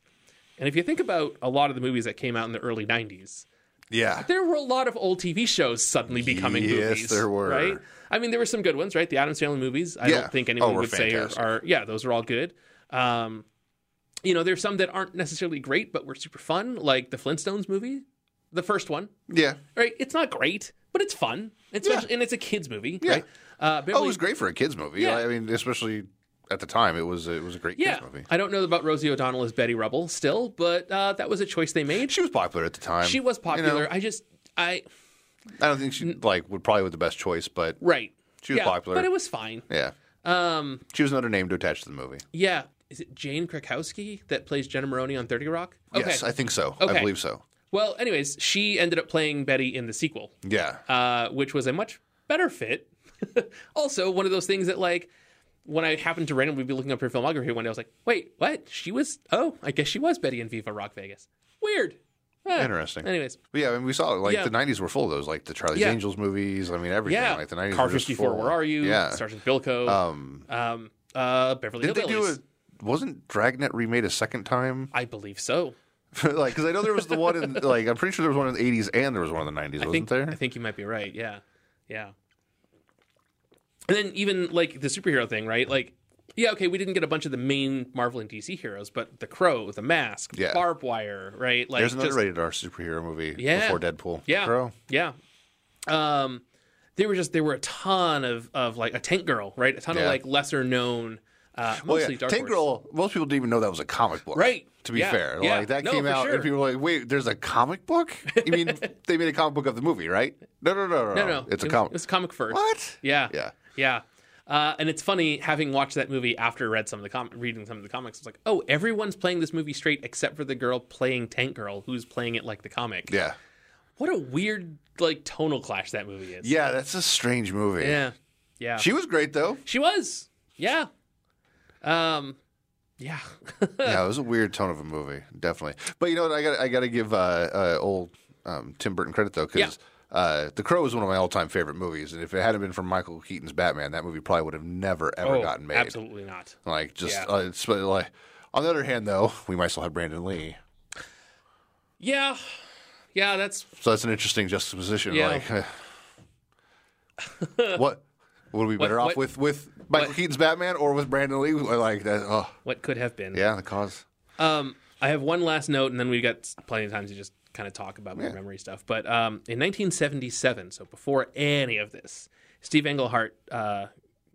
And if you think about a lot of the movies that came out in the early 90s, yeah, there were a lot of old TV shows suddenly becoming Yes, movies. there were. Right? I mean, there were some good ones, right? The Adam Sandler movies. I Yeah. don't think Oh, anyone were would say are, are, yeah, those are all good. Um, you know, there's some that aren't necessarily great, but were super fun, like the Flintstones movie, the first one. yeah. Right? It's not great, but it's fun. It's Yeah. and it's a kids movie, Yeah. right? Uh, Oh, it was great for a kids movie. Yeah. I mean, especially at the time, it was it was a great Yeah, kids movie. I don't know about Rosie O'Donnell as Betty Rubble still, but uh, that was a choice they made. She was popular at the time. She was You popular. know, I just, I I don't think she like would probably was the best choice, but right. She was yeah, popular. but it was fine. yeah, Um, she was another name to attach to the movie. Yeah. Is it Jane Krakowski that plays Jenna Maroney on 30 Rock? Okay. Yes, I think so. Okay. I believe so. well, anyways, she ended up playing Betty in the sequel, Yeah, uh, which was a much better fit. also, one of those things that, like, when I happened to randomly be looking up her filmography one day, I was like, wait, what? She was, oh, I guess she was Betty in Viva Rock Vegas. Weird. Ah, Interesting. Anyways, But yeah, I mean, we saw like Yeah. the '90s were full of those, like the Charlie's Yeah. Angels movies. I mean, everything. yeah. like the '90s. Car were just 54, full. Where Are You? Yeah. Sergeant Bilko. Um, um, uh, Beverly did they do it? Wasn't Dragnet remade a second time? I believe so. like, because I know there was the one in like I'm pretty sure there was one in the '80s and there was one in the '90s, wasn't think, there? I think you might be right. Yeah, yeah. And then even like the superhero thing, right? Like, yeah, okay, we didn't get a bunch of the main Marvel and DC heroes, but the Crow, the Mask, Yeah. Barbed Wire, right? Like, There's another just- rated R superhero movie Yeah. before Deadpool. yeah, Crow. yeah. Um, there were just there were a ton of of like a Tank Girl, right? A ton of like lesser known, uh, Well, mostly yeah, Dark Tank. Girl. Most people didn't even know that was a comic book, Right. To be Yeah. fair, Yeah. like that No, came out, sure. and people were like, "Wait, there's a comic book? You mean they made a comic book of the movie, right? No, no, no, no, No, no, It's a it comic. It was a comic first. What? Yeah, Yeah. Yeah. Uh, and it's funny having watched that movie after read some of the com- reading some of the comics. It's like, oh, everyone's playing this movie straight except for the girl playing Tank Girl, who's playing it like the comic. Yeah, What a weird like tonal clash that movie is. yeah. That's a strange movie. yeah, yeah. She was great though. She was. Yeah. Um. Yeah. yeah, it was a weird tone of a movie, definitely. But you know what? I got I got to give uh, uh, old um, Tim Burton credit though, because uh, The Crow is one of my all time favorite movies, and if it hadn't been for Michael Keaton's Batman, that movie probably would have never ever oh, gotten made. absolutely not. Like just Yeah. uh, it's like. On the other hand, though, we might still have Brandon Lee, Yeah. Yeah. That's so that's an interesting juxtaposition. Yeah. Like, what would we be better What- off what- with with Michael what- Keaton's Batman or with Brandon Lee? Like that? Oh, what could have been. yeah, the cause. Um, I have one last note, and then we've got plenty of time to just kind of talk about more Yeah. memory stuff. But um, in 1977, so before any of this, Steve Englehart, uh,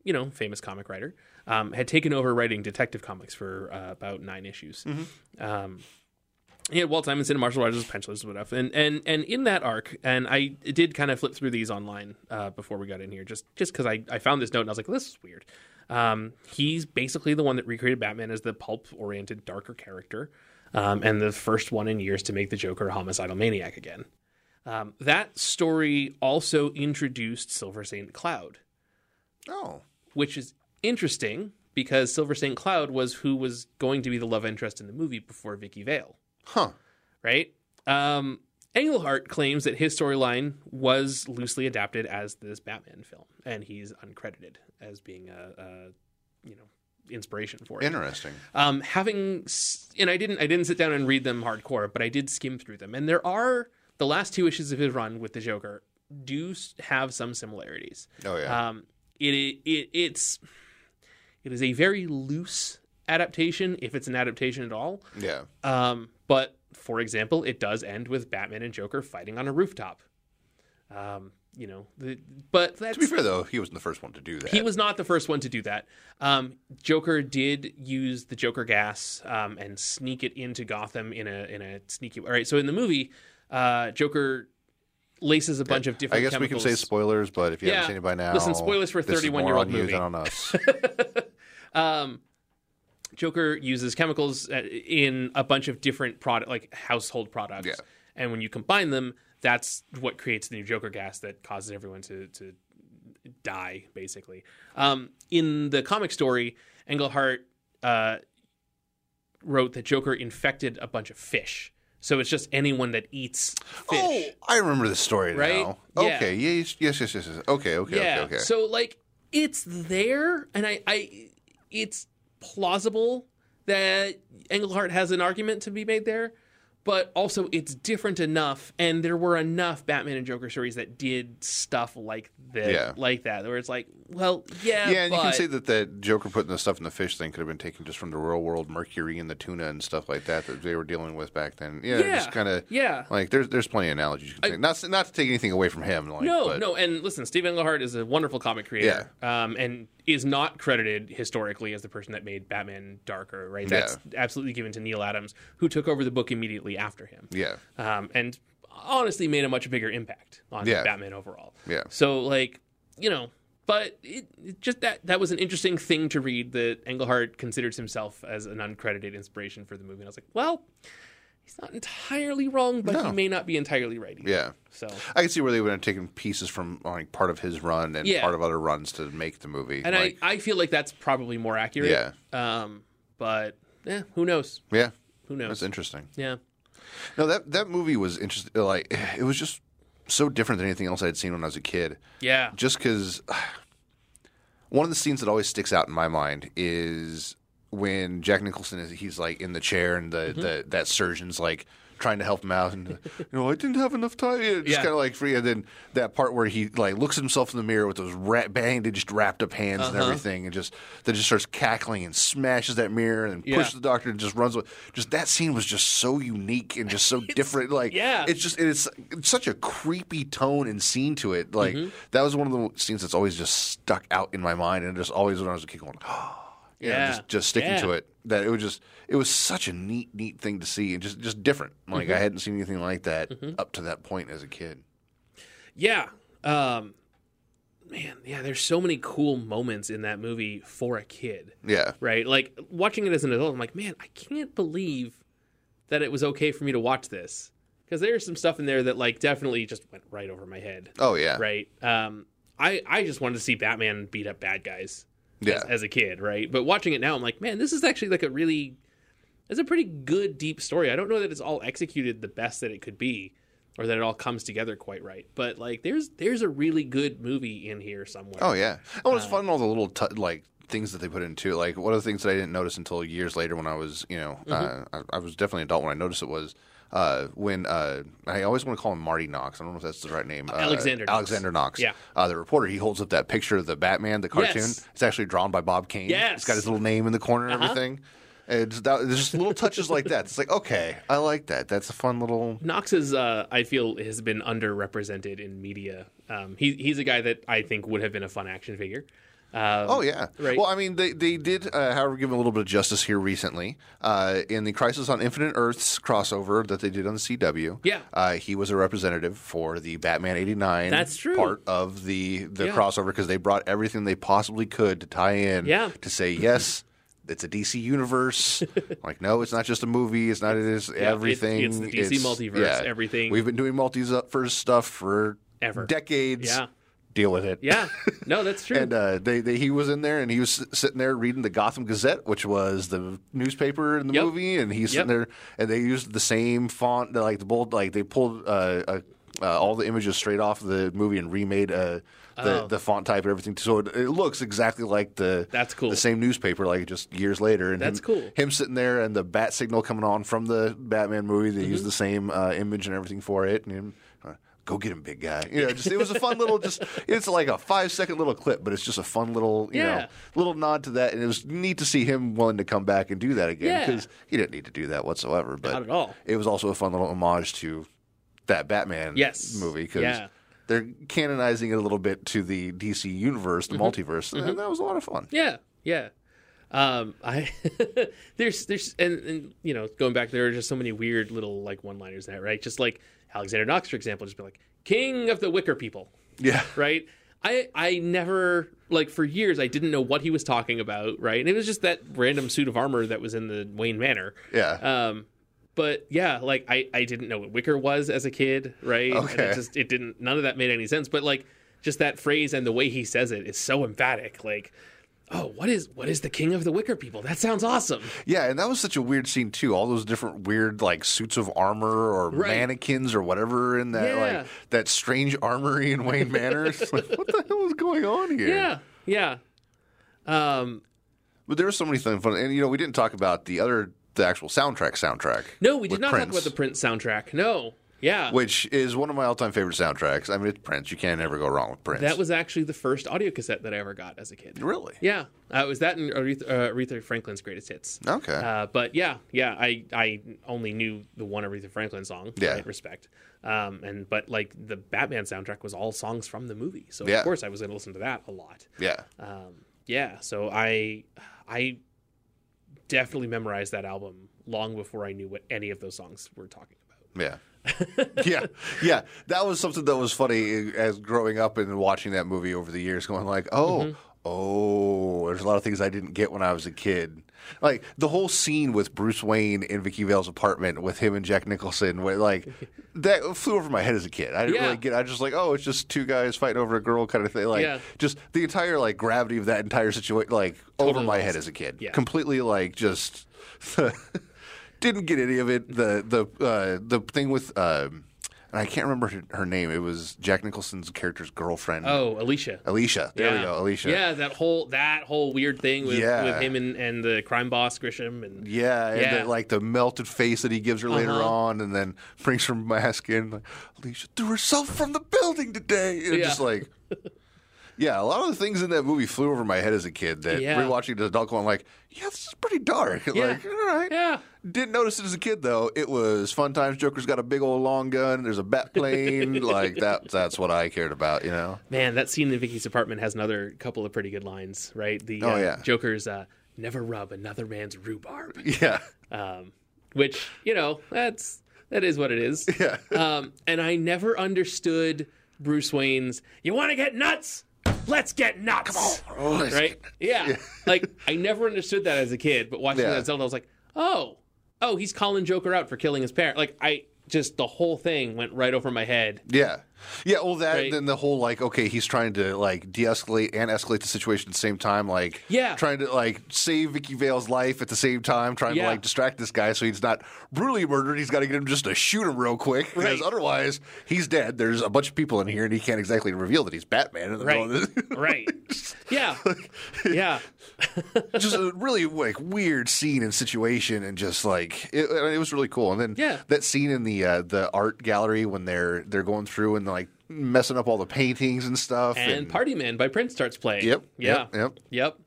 you know, famous comic writer, um, had taken over writing Detective Comics for uh, about nine issues. Um, he had Walt Simonson and Marshall Rogers pencilers and stuff, and and and in that arc, and I did kind of flip through these online uh, before we got in here, just just because I I found this note and I was like, this is weird. Um, he's basically the one that recreated Batman as the pulp-oriented, darker character, um, and the first one in years to make the Joker a homicidal maniac again. Um, that story also introduced Silver Saint Cloud, Oh, which is interesting because Silver Saint Cloud was who was going to be the love interest in the movie before Vicki Vale huh. right? Um, Englehart claims that his storyline was loosely adapted as this Batman film, and he's uncredited as being a, a you know inspiration for it. Interesting. Um, having and I didn't I didn't sit down and read them hardcore, but I did skim through them, and there are the last two issues of his run with the Joker do have some similarities. Oh yeah. Um, it, it it's it is a very loose adaptation, if it's an adaptation at all. yeah. Um, but for example, it does end with Batman and Joker fighting on a rooftop. Um, you know, the, but that's To be fair though, he wasn't the first one to do that. he was not the first one to do that. Um, Joker did use the Joker gas um, and sneak it into Gotham in a in a sneaky. All right, so in the movie, uh, Joker laces a bunch of different. I guess we can say spoilers, but if you Yeah. haven't seen it by now, Listen, spoilers for a this is 31 more year old movie. than on us. Um, Joker uses chemicals uh, in a bunch of different product, like household products, Yeah. and when you combine them, that's what creates the new Joker gas that causes everyone to to die, basically. Um, in the comic story, Englehart uh, wrote that Joker infected a bunch of fish. So it's just anyone that eats fish. Oh, I remember this story Right? now. Yeah. Okay, yes, yes, yes, yes. yes. Okay, okay, yeah. okay, okay. So like it's there, and I, I, it's plausible that Englehart has an argument to be made there, but also it's different enough, and there were enough Batman and Joker stories that did stuff like that, Yeah. like that, where it's like, well, yeah, yeah, and you can but- say that that Joker putting the stuff in the fish thing could have been taken just from the real world mercury and the tuna and stuff like that that they were dealing with back then. Yeah, Yeah, just kind of yeah. Like there's there's plenty of analogies you can take. Not not to take anything away from him. Like, No, but, no, and listen, Steve Englehart is a wonderful comic creator, um, and is not credited historically as the person that made Batman darker. Right? That's absolutely given to Neal Adams, who took over the book immediately after him. Yeah, um, and honestly made a much bigger impact on Yeah. Batman overall. Yeah. So like you know, but it, it just that that was an interesting thing to read that Englehart considers himself as an uncredited inspiration for the movie. And I was like, well, he's not entirely wrong, but he may not be entirely right. Either. yeah. So I can see where they would have taken pieces from like part of his run and Yeah. part of other runs to make the movie. and like, I I feel like that's probably more accurate. Yeah. Um. But yeah, who knows? yeah, Who knows? that's interesting. Yeah. No, that that movie was interesting. Like it was just so different than anything else I'd seen when I was a kid. Yeah. just because one of the scenes that always sticks out in my mind is when Jack Nicholson is he's like in the chair and Mm-hmm. the, the that surgeon's like trying to help him out and you know I didn't have enough time Yeah, just Yeah. kind of like free and then that part where he like looks at himself in the mirror with those ra- bandaged wrapped up hands and Uh-huh. everything and just then just starts cackling and smashes that mirror and Yeah. pushes the doctor and just runs away just that scene was just so unique and just so different like yeah. it's just it's, it's such a creepy tone and scene to it. Like Mm-hmm. that was one of the scenes that's always just stuck out in my mind, and just always when I was a kid going, you know, Yeah. just just sticking Yeah. to it. That it was just it was such a neat neat thing to see, and just just different. Like Mm-hmm. I hadn't seen anything like that up to that point as a kid. Yeah. Um man, yeah, there's so many cool moments in that movie for a kid. Yeah, Right? Like watching it as an adult, I'm like, man, I can't believe that it was okay for me to watch this. Because there's some stuff in there that like definitely just went right over my head. oh yeah, Right. Um I, I just wanted to see Batman beat up bad guys yeah, as, as a kid, right? But watching it now, I'm like, man, this is actually like a really, it's a pretty good deep story. I don't know that it's all executed the best that it could be, or that it all comes together quite right. But like, there's there's a really good movie in here somewhere. Oh yeah. Oh, Uh, it's fun all the little t- like things that they put into it. Like one of the things that I didn't notice until years later when I was, you know, Mm-hmm. uh, I, I was definitely an adult when I noticed it was uh, when uh, I always want to call him Marty Knox. I don't know if that's the right name. Uh, Alexander Knox. Alexander Knox. Yeah. Uh, the reporter. He holds up that picture of the Batman, the cartoon. Yes. It's actually drawn by Bob Kane. Yes. Uh-huh. It's got his little name in the corner and everything. It's that, there's just little touches like that. It's like okay, I like that. That's a fun little. Knox is, uh, I feel, has been underrepresented in media. Um, he, he's a guy that I think would have been a fun action figure. Um, Oh yeah. Right. Well, I mean, they they did, uh, however, give him a little bit of justice here recently uh, in the Crisis on Infinite Earths crossover that they did on the CW. Yeah. Uh, he was a representative for the Batman '89. That's true. Part of the the Yeah. crossover because they brought everything they possibly could to tie in. Yeah. To say yes. It's a DC universe. like, no, it's not just a movie. It's not. It is everything. it's the DC multiverse, everything. We've been doing multiverse stuff for Ever. decades. Yeah. Deal with it. Yeah. No, that's true. And uh, they, they, he was in there, and he was sitting there reading the Gotham Gazette, which was the newspaper in the Yep. movie, and he's Yep. sitting there, and they used the same font, like the bold, like they pulled uh, uh, uh, all the images straight off the movie and remade uh, the Oh. the font type and everything, so it, it looks exactly like the That's cool. the same newspaper, like just years later. And That's him, cool. Him sitting there and the bat signal coming on from the Batman movie, they Mm-hmm. used the same uh, image and everything for it, and him. Go get him, big guy. You know, just it was a fun little, just it's like a five second little clip, but it's just a fun little, you Yeah. know, little nod to that, and it was neat to see him willing to come back and do that again Yeah. because he didn't need to do that whatsoever. But Not at all. It was also a fun little homage to that Batman Yes. movie because Yeah. they're canonizing it a little bit to the DC universe, the Mm-hmm. multiverse, and that was a lot of fun. Yeah, yeah. Um, I there's there's and, and you know going back there are just so many weird little like one liners in that right just like Alexander Knox for example just be like King of the Wicker People. Yeah, right? I I never like for years I didn't know what he was talking about right? And it was just that random suit of armor that was in the Wayne Manor. Yeah. um but yeah like I I didn't know what Wicker was as a kid right? And Okay. it just it didn't none of that made any sense. But like just that phrase and the way he says it is so emphatic. Like oh what is what is the king of the wicker people that sounds awesome Yeah, and that was such a weird scene too. All those different weird like suits of armor or Right. mannequins or whatever in that Yeah. like that strange armory in Wayne Manor. It's like, what the hell is going on here? yeah yeah um But there was so many things fun, and you know we didn't talk about the other the actual soundtrack soundtrack. no we did not Prince, talk about the prince soundtrack no yeah which is one of my all time favorite soundtracks. I mean, it's Prince. You can't ever go wrong with Prince. that was actually the first audio cassette that i ever got as a kid really yeah uh, it was that and aretha, uh, aretha franklin's greatest hits okay. Uh, but yeah, yeah, I I only knew the one Aretha Franklin song. Yeah. right, respect. Um, and but like the Batman soundtrack was all songs from the movie, so Yeah. of course I was going to listen to that a lot. yeah, Um, yeah, so I I definitely memorized that album long before I knew what any of those songs were talking about. yeah. yeah, yeah, that was something that was funny as growing up and watching that movie over the years, going like, oh, Mm-hmm. oh, there's a lot of things I didn't get when I was a kid. Like the whole scene with Bruce Wayne in Vicki Vale's apartment with him and Jack Nicholson, where like that flew over my head as a kid. I didn't Yeah. really get. I just like, oh, it's just two guys fighting over a girl kind of thing. Like Yeah. just the entire like gravity of that entire situation, like over my lost. head as a kid. Yeah. completely like just. didn't get any of it. The the uh, the thing with um, and I can't remember her, her name. It was Jack Nicholson's character's girlfriend. Oh, Alicia. Alicia. There yeah. we go, Alicia. Yeah, that whole that whole weird thing with, Yeah. with him and, and the crime boss Grissom and Yeah, and Yeah. The, like the melted face that he gives her later Uh-huh. on, and then brings her mask in. Like, Alicia threw herself from the building today. And Yeah. just like, yeah, a lot of the things in that movie flew over my head as a kid. That Yeah. rewatching it as an adult, going like, yeah, this is pretty dark. Yeah. Like, all right, Yeah. Didn't notice it as a kid though. It was fun times. Joker's got a big old long gun. There's a bat plane. like that. That's what I cared about. You know. Man, that scene in Vicki's apartment has another couple of pretty good lines, right? The Oh, uh, yeah. Joker's uh, "Never rub another man's rhubarb," Yeah. um, which you know that's that is what it is. Yeah. Um, and I never understood Bruce Wayne's. You want to get nuts? Let's get nuts. Oh, let's right? Yeah. like I never understood that as a kid, but watching Yeah. that Zelda, I was like, oh, oh, he's calling Joker out for killing his parent. Like I just the whole thing went right over my head. Yeah. Yeah, well that Right. then the whole like okay, he's trying to like de-escalate and escalate the situation at the same time like Yeah. trying to like save Vicki Vale's life at the same time, trying Yeah. to like distract this guy so he's not brutally murdered. He's got to get him just to shoot him real quick because Right. otherwise he's dead. There's a bunch of people in here and he can't exactly reveal that he's Batman in the Right. middle of this. right. Yeah. Yeah. just a really like weird scene and situation, and just like it, it was really cool. And then Yeah. that scene in the uh, the art gallery when they're they're going through and like messing up all the paintings and stuff. and Party Man by Prince starts playing. Yep, Yeah. yep, yep. Yep.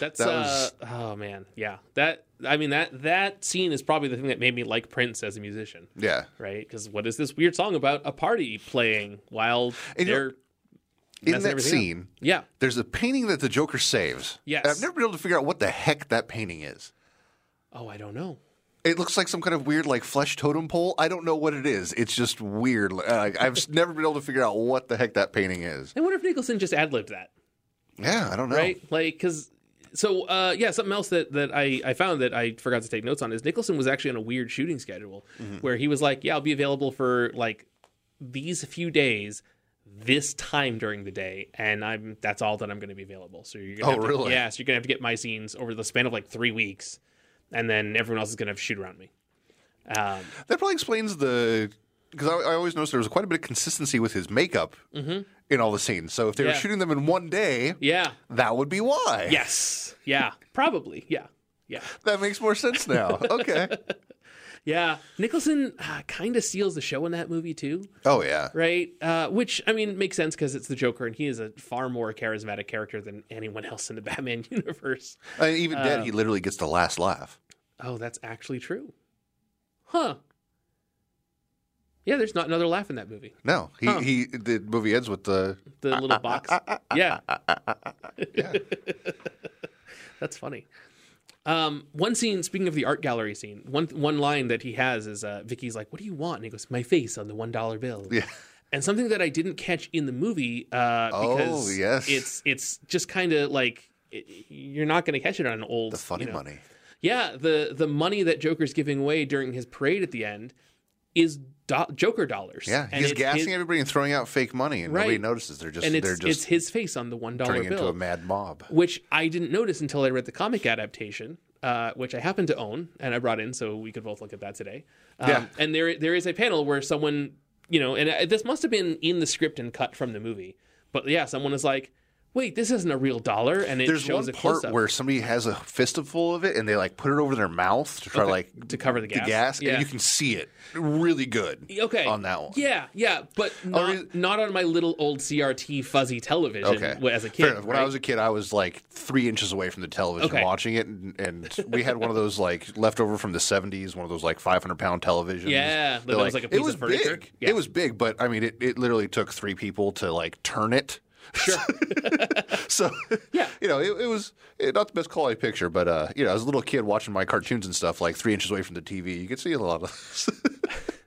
That's That uh oh man. Yeah. That I mean that that scene is probably the thing that made me like Prince as a musician. yeah, Right? Because what is this weird song about a party playing while And they're in that everything up. scene, Yeah. there's a painting that the Joker saves. Yes. I've never been able to figure out what the heck that painting is. Oh, I don't know. It looks like some kind of weird, like flesh totem pole. I don't know what it is. It's just weird. I've never been able to figure out what the heck that painting is. I wonder if Nicholson just ad libbed that. Yeah, I don't know. right? Like, because so uh, yeah, something else that that I I found that I forgot to take notes on is Nicholson was actually on a weird shooting schedule Mm-hmm. where he was like, yeah, I'll be available for like these few days. This time during the day, and I'm that's all that I'm going to be available. So you're gonna Oh, have to, really? Yeah, so you're gonna have to get my scenes over the span of like three weeks, and then everyone else is have to shoot around me. Um, That probably explains the because I, I always noticed there was quite a bit of consistency with his makeup in all the scenes. So if they were Mm-hmm. Shooting them in one day, yeah. that would be why. Yes. Yeah. Probably. Yeah. Yeah. that makes more sense now. okay. Yeah. Nicholson uh, kind of steals the show in that movie too. Oh yeah. right? Uh, which I mean makes sense because it's the Joker, and he is a far more charismatic character than anyone else in the Batman universe. And even Uh, dead, he literally gets the last laugh. Oh, that's actually true, huh? Yeah, there's not another laugh in that movie. No, he Huh. he the movie ends with the The little box. Yeah, that's funny. Um, one scene. Speaking of the art gallery scene, one one line that he has is uh, Vicki's like, "What do you want?" And he goes, "My face on the one dollar bill." Yeah. And something that I didn't catch in the movie uh, Oh, because yes. it's it's just kind of like it, you're not going to catch it on an old the funny you know- money. Yeah, the the money that Joker's giving away during his parade at the end is do- Joker dollars. Yeah, he's gassing his- everybody and throwing out fake money, and nobody notices. They're just and they're it's just it's his face on the one dollar turning bill, into a mad mob. which I didn't notice until I read the comic adaptation, uh, which I happen to own, and I brought in so we could both look at that today. Um, Yeah. and there there is a panel where someone, you know, and uh, this must have been in the script and cut from the movie, but yeah, someone is like, "Wait, this isn't a real dollar," and it There's shows one part where somebody has a fistful of it and they like put it over their mouth to try Okay, like to cover the the gas. gas, Yeah. and you can see it really good. Okay. on that one. Yeah, yeah, but not, is- not on my little old CRT fuzzy television Okay. as a kid. Enough. When I was a kid, I was like three inches away from the television Okay. watching it, and, and we had one of those like leftover from the '70s, one of those like 500 pound televisions. Yeah, that was like a piece it was of furniture. big. Yeah. It was big, but I mean, it, it literally took three people to like turn it. Sure. So Yeah. you know, it, it was it, not the best quality picture, but uh, you know, as a little kid watching my cartoons and stuff, like three inches away from the TV, you could see a lot of.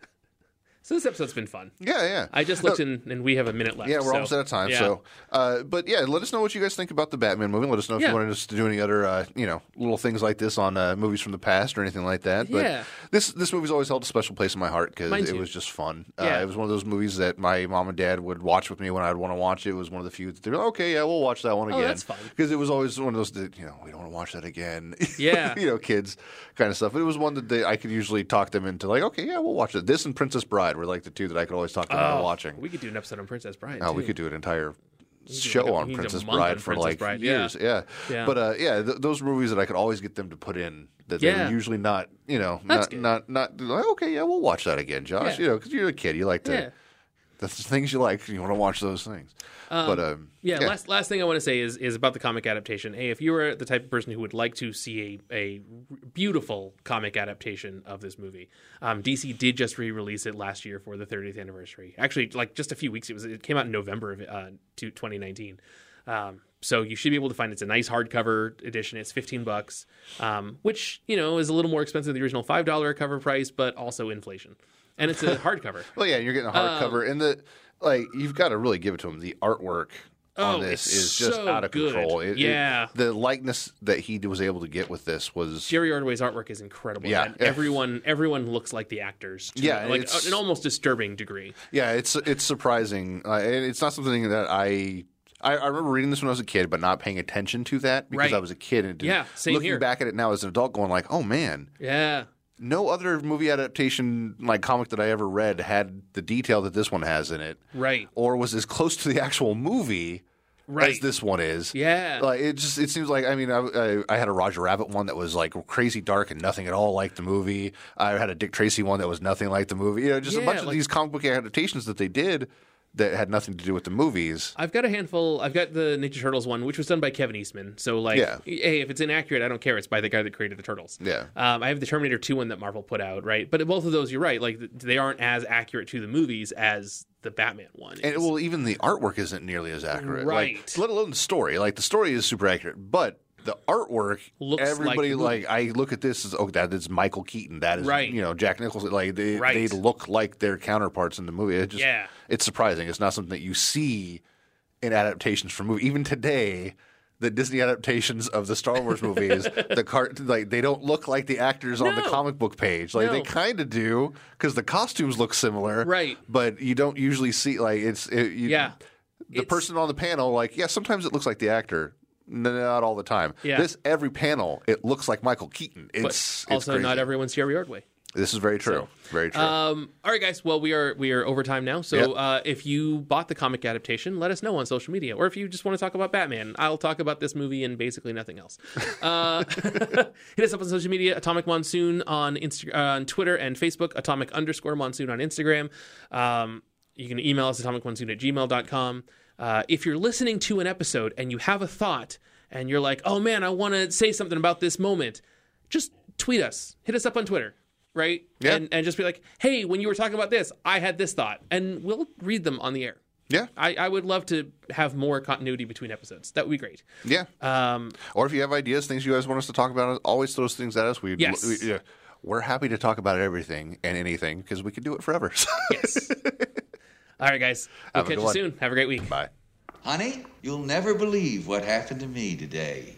so this episode's been fun. yeah, yeah. I just looked in, and we have a minute left. Yeah, we're so- almost out of time. yeah. So, uh, but yeah, let us know what you guys think about the Batman movie. Let us know if Yeah. you wanted us to do any other, uh, you know, little things like this on uh, movies from the past or anything like that. But Yeah. this this movie's always held a special place in my heart because it was just fun. Yeah. Uh, it was one of those movies that my mom and dad would watch with me when I'd want to watch it. It was one of the few that they're like, okay, yeah, we'll watch that one again. that's fun. Because it was always one of those that you know we don't want to watch that again. Yeah. you know, kids kind of stuff. But it was one that they, I could usually talk them into like, okay, yeah, we'll watch it. This and Princess Bride were like the two that I could always talk them into Oh, watching. We could do an episode on Princess Bride. Oh, we could do an entire show like a- on we need a Princess Bride on for Princess like Bride, years. Yeah. Yeah. But uh, yeah, th- those movies that I could always get them to put in that they're usually not, you know, That's not, good. not not like, okay, yeah, we'll watch that again, Josh. Yeah. You know, because you're a kid, you like to. Yeah. That's the things you like. You want to watch those things. but um, Yeah, last last thing I want to say is is about the comic adaptation. Hey, if you are the type of person who would like to see a, a beautiful comic adaptation of this movie, um, DC did just re-release it last year for the 30th anniversary. Actually, like just a few weeks. It was it came out in November of uh, 2019. Um, so you should be able to find it's a nice hardcover edition. It's 15 bucks, um, which you know is a little more expensive than the original five dollar cover price, but also inflation. And it's a hardcover. well, yeah, you're getting a hardcover, and the like. You've got to really give it to him. The artwork. Oh, on this it's is just so out of good. control. It- it- Yeah. the likeness that he was able to get with this was Jerry Ordway's artwork is incredible. Yeah. and everyone everyone looks like the actors. To Yeah, like an almost disturbing degree. Yeah, it's it's surprising. Uh, it's not something that I, I I remember reading this when I was a kid, but not paying attention to that because Right. I was a kid. And didn't- Yeah, same looking here. back at it now as an adult, going like, oh man, Yeah, no other movie adaptation like comic that I ever read had the detail that this one has in it, right, or was as close to the actual movie right. as this one is. Yeah. Like it just it seems like I mean I, I, I had a Roger Rabbit one that was like crazy dark and nothing at all like the movie. I had a Dick Tracy one that was nothing like the movie. You know, just a Yeah, bunch of these comic book adaptations that they did that had nothing to do with the movies. I've got a handful. I've got the Ninja Turtles one, which was done by Kevin Eastman. So, like, Yeah. hey, if it's inaccurate, I don't care. It's by the guy that created the Turtles. Yeah. Um, I have the Terminator 2 one that Marvel put out, right? But both of those, you're right. Like, they aren't as accurate to the movies as the Batman one. And well, even the artwork isn't nearly as accurate. Like, Right. let alone the story. Like the story is super accurate, but the artwork, Looks everybody the like, I look at this as oh that is Michael Keaton. That is Right. you know Jack Nicholson. Like they Right. they look like their counterparts in the movie. It just, Yeah. it's surprising. It's not something that you see in adaptations from movie. Even today. The Disney adaptations of the Star Wars movies, the cart like they don't look like the actors on the comic book page. Like they kind of do because the costumes look similar, Right. But you don't usually see like it's it, you, Yeah. the It's- person on the panel, like, yeah, sometimes it looks like the actor. Not all the time. Yeah. This every panel, it looks like Michael Keaton. but It's, it's also, crazy. not everyone's Jerry Ordway. This is very true. very true. Um, all right, guys. Well, we are we are over time now. So Yep. uh, if you bought the comic adaptation, let us know on social media, or if you just want to talk about Batman, I'll talk about this movie and basically nothing else. Uh, hit us up on social media: Atomic Monsoon on Insta- uh, on Twitter and Facebook, Atomic underscore Monsoon on Instagram. Um, you can email us atomicmonsoon at gmail.com. Uh, if you're listening to an episode and you have a thought and you're like, oh man, I want to say something about this moment, just tweet us. Hit us up on Twitter, right? Yeah. And, and just be like, hey, when you were talking about this, I had this thought. And we'll read them on the air. yeah, I, I would love to have more continuity between episodes. That would be great. yeah. Um, or if you have ideas, things you guys want us to talk about, always throw those things at us. We, Yes. we yeah, we're happy to talk about everything and anything because we can do it forever. yes. All right, guys. We'll Have catch you one. soon. Have a great week. Bye. Honey, you'll never believe what happened to me today.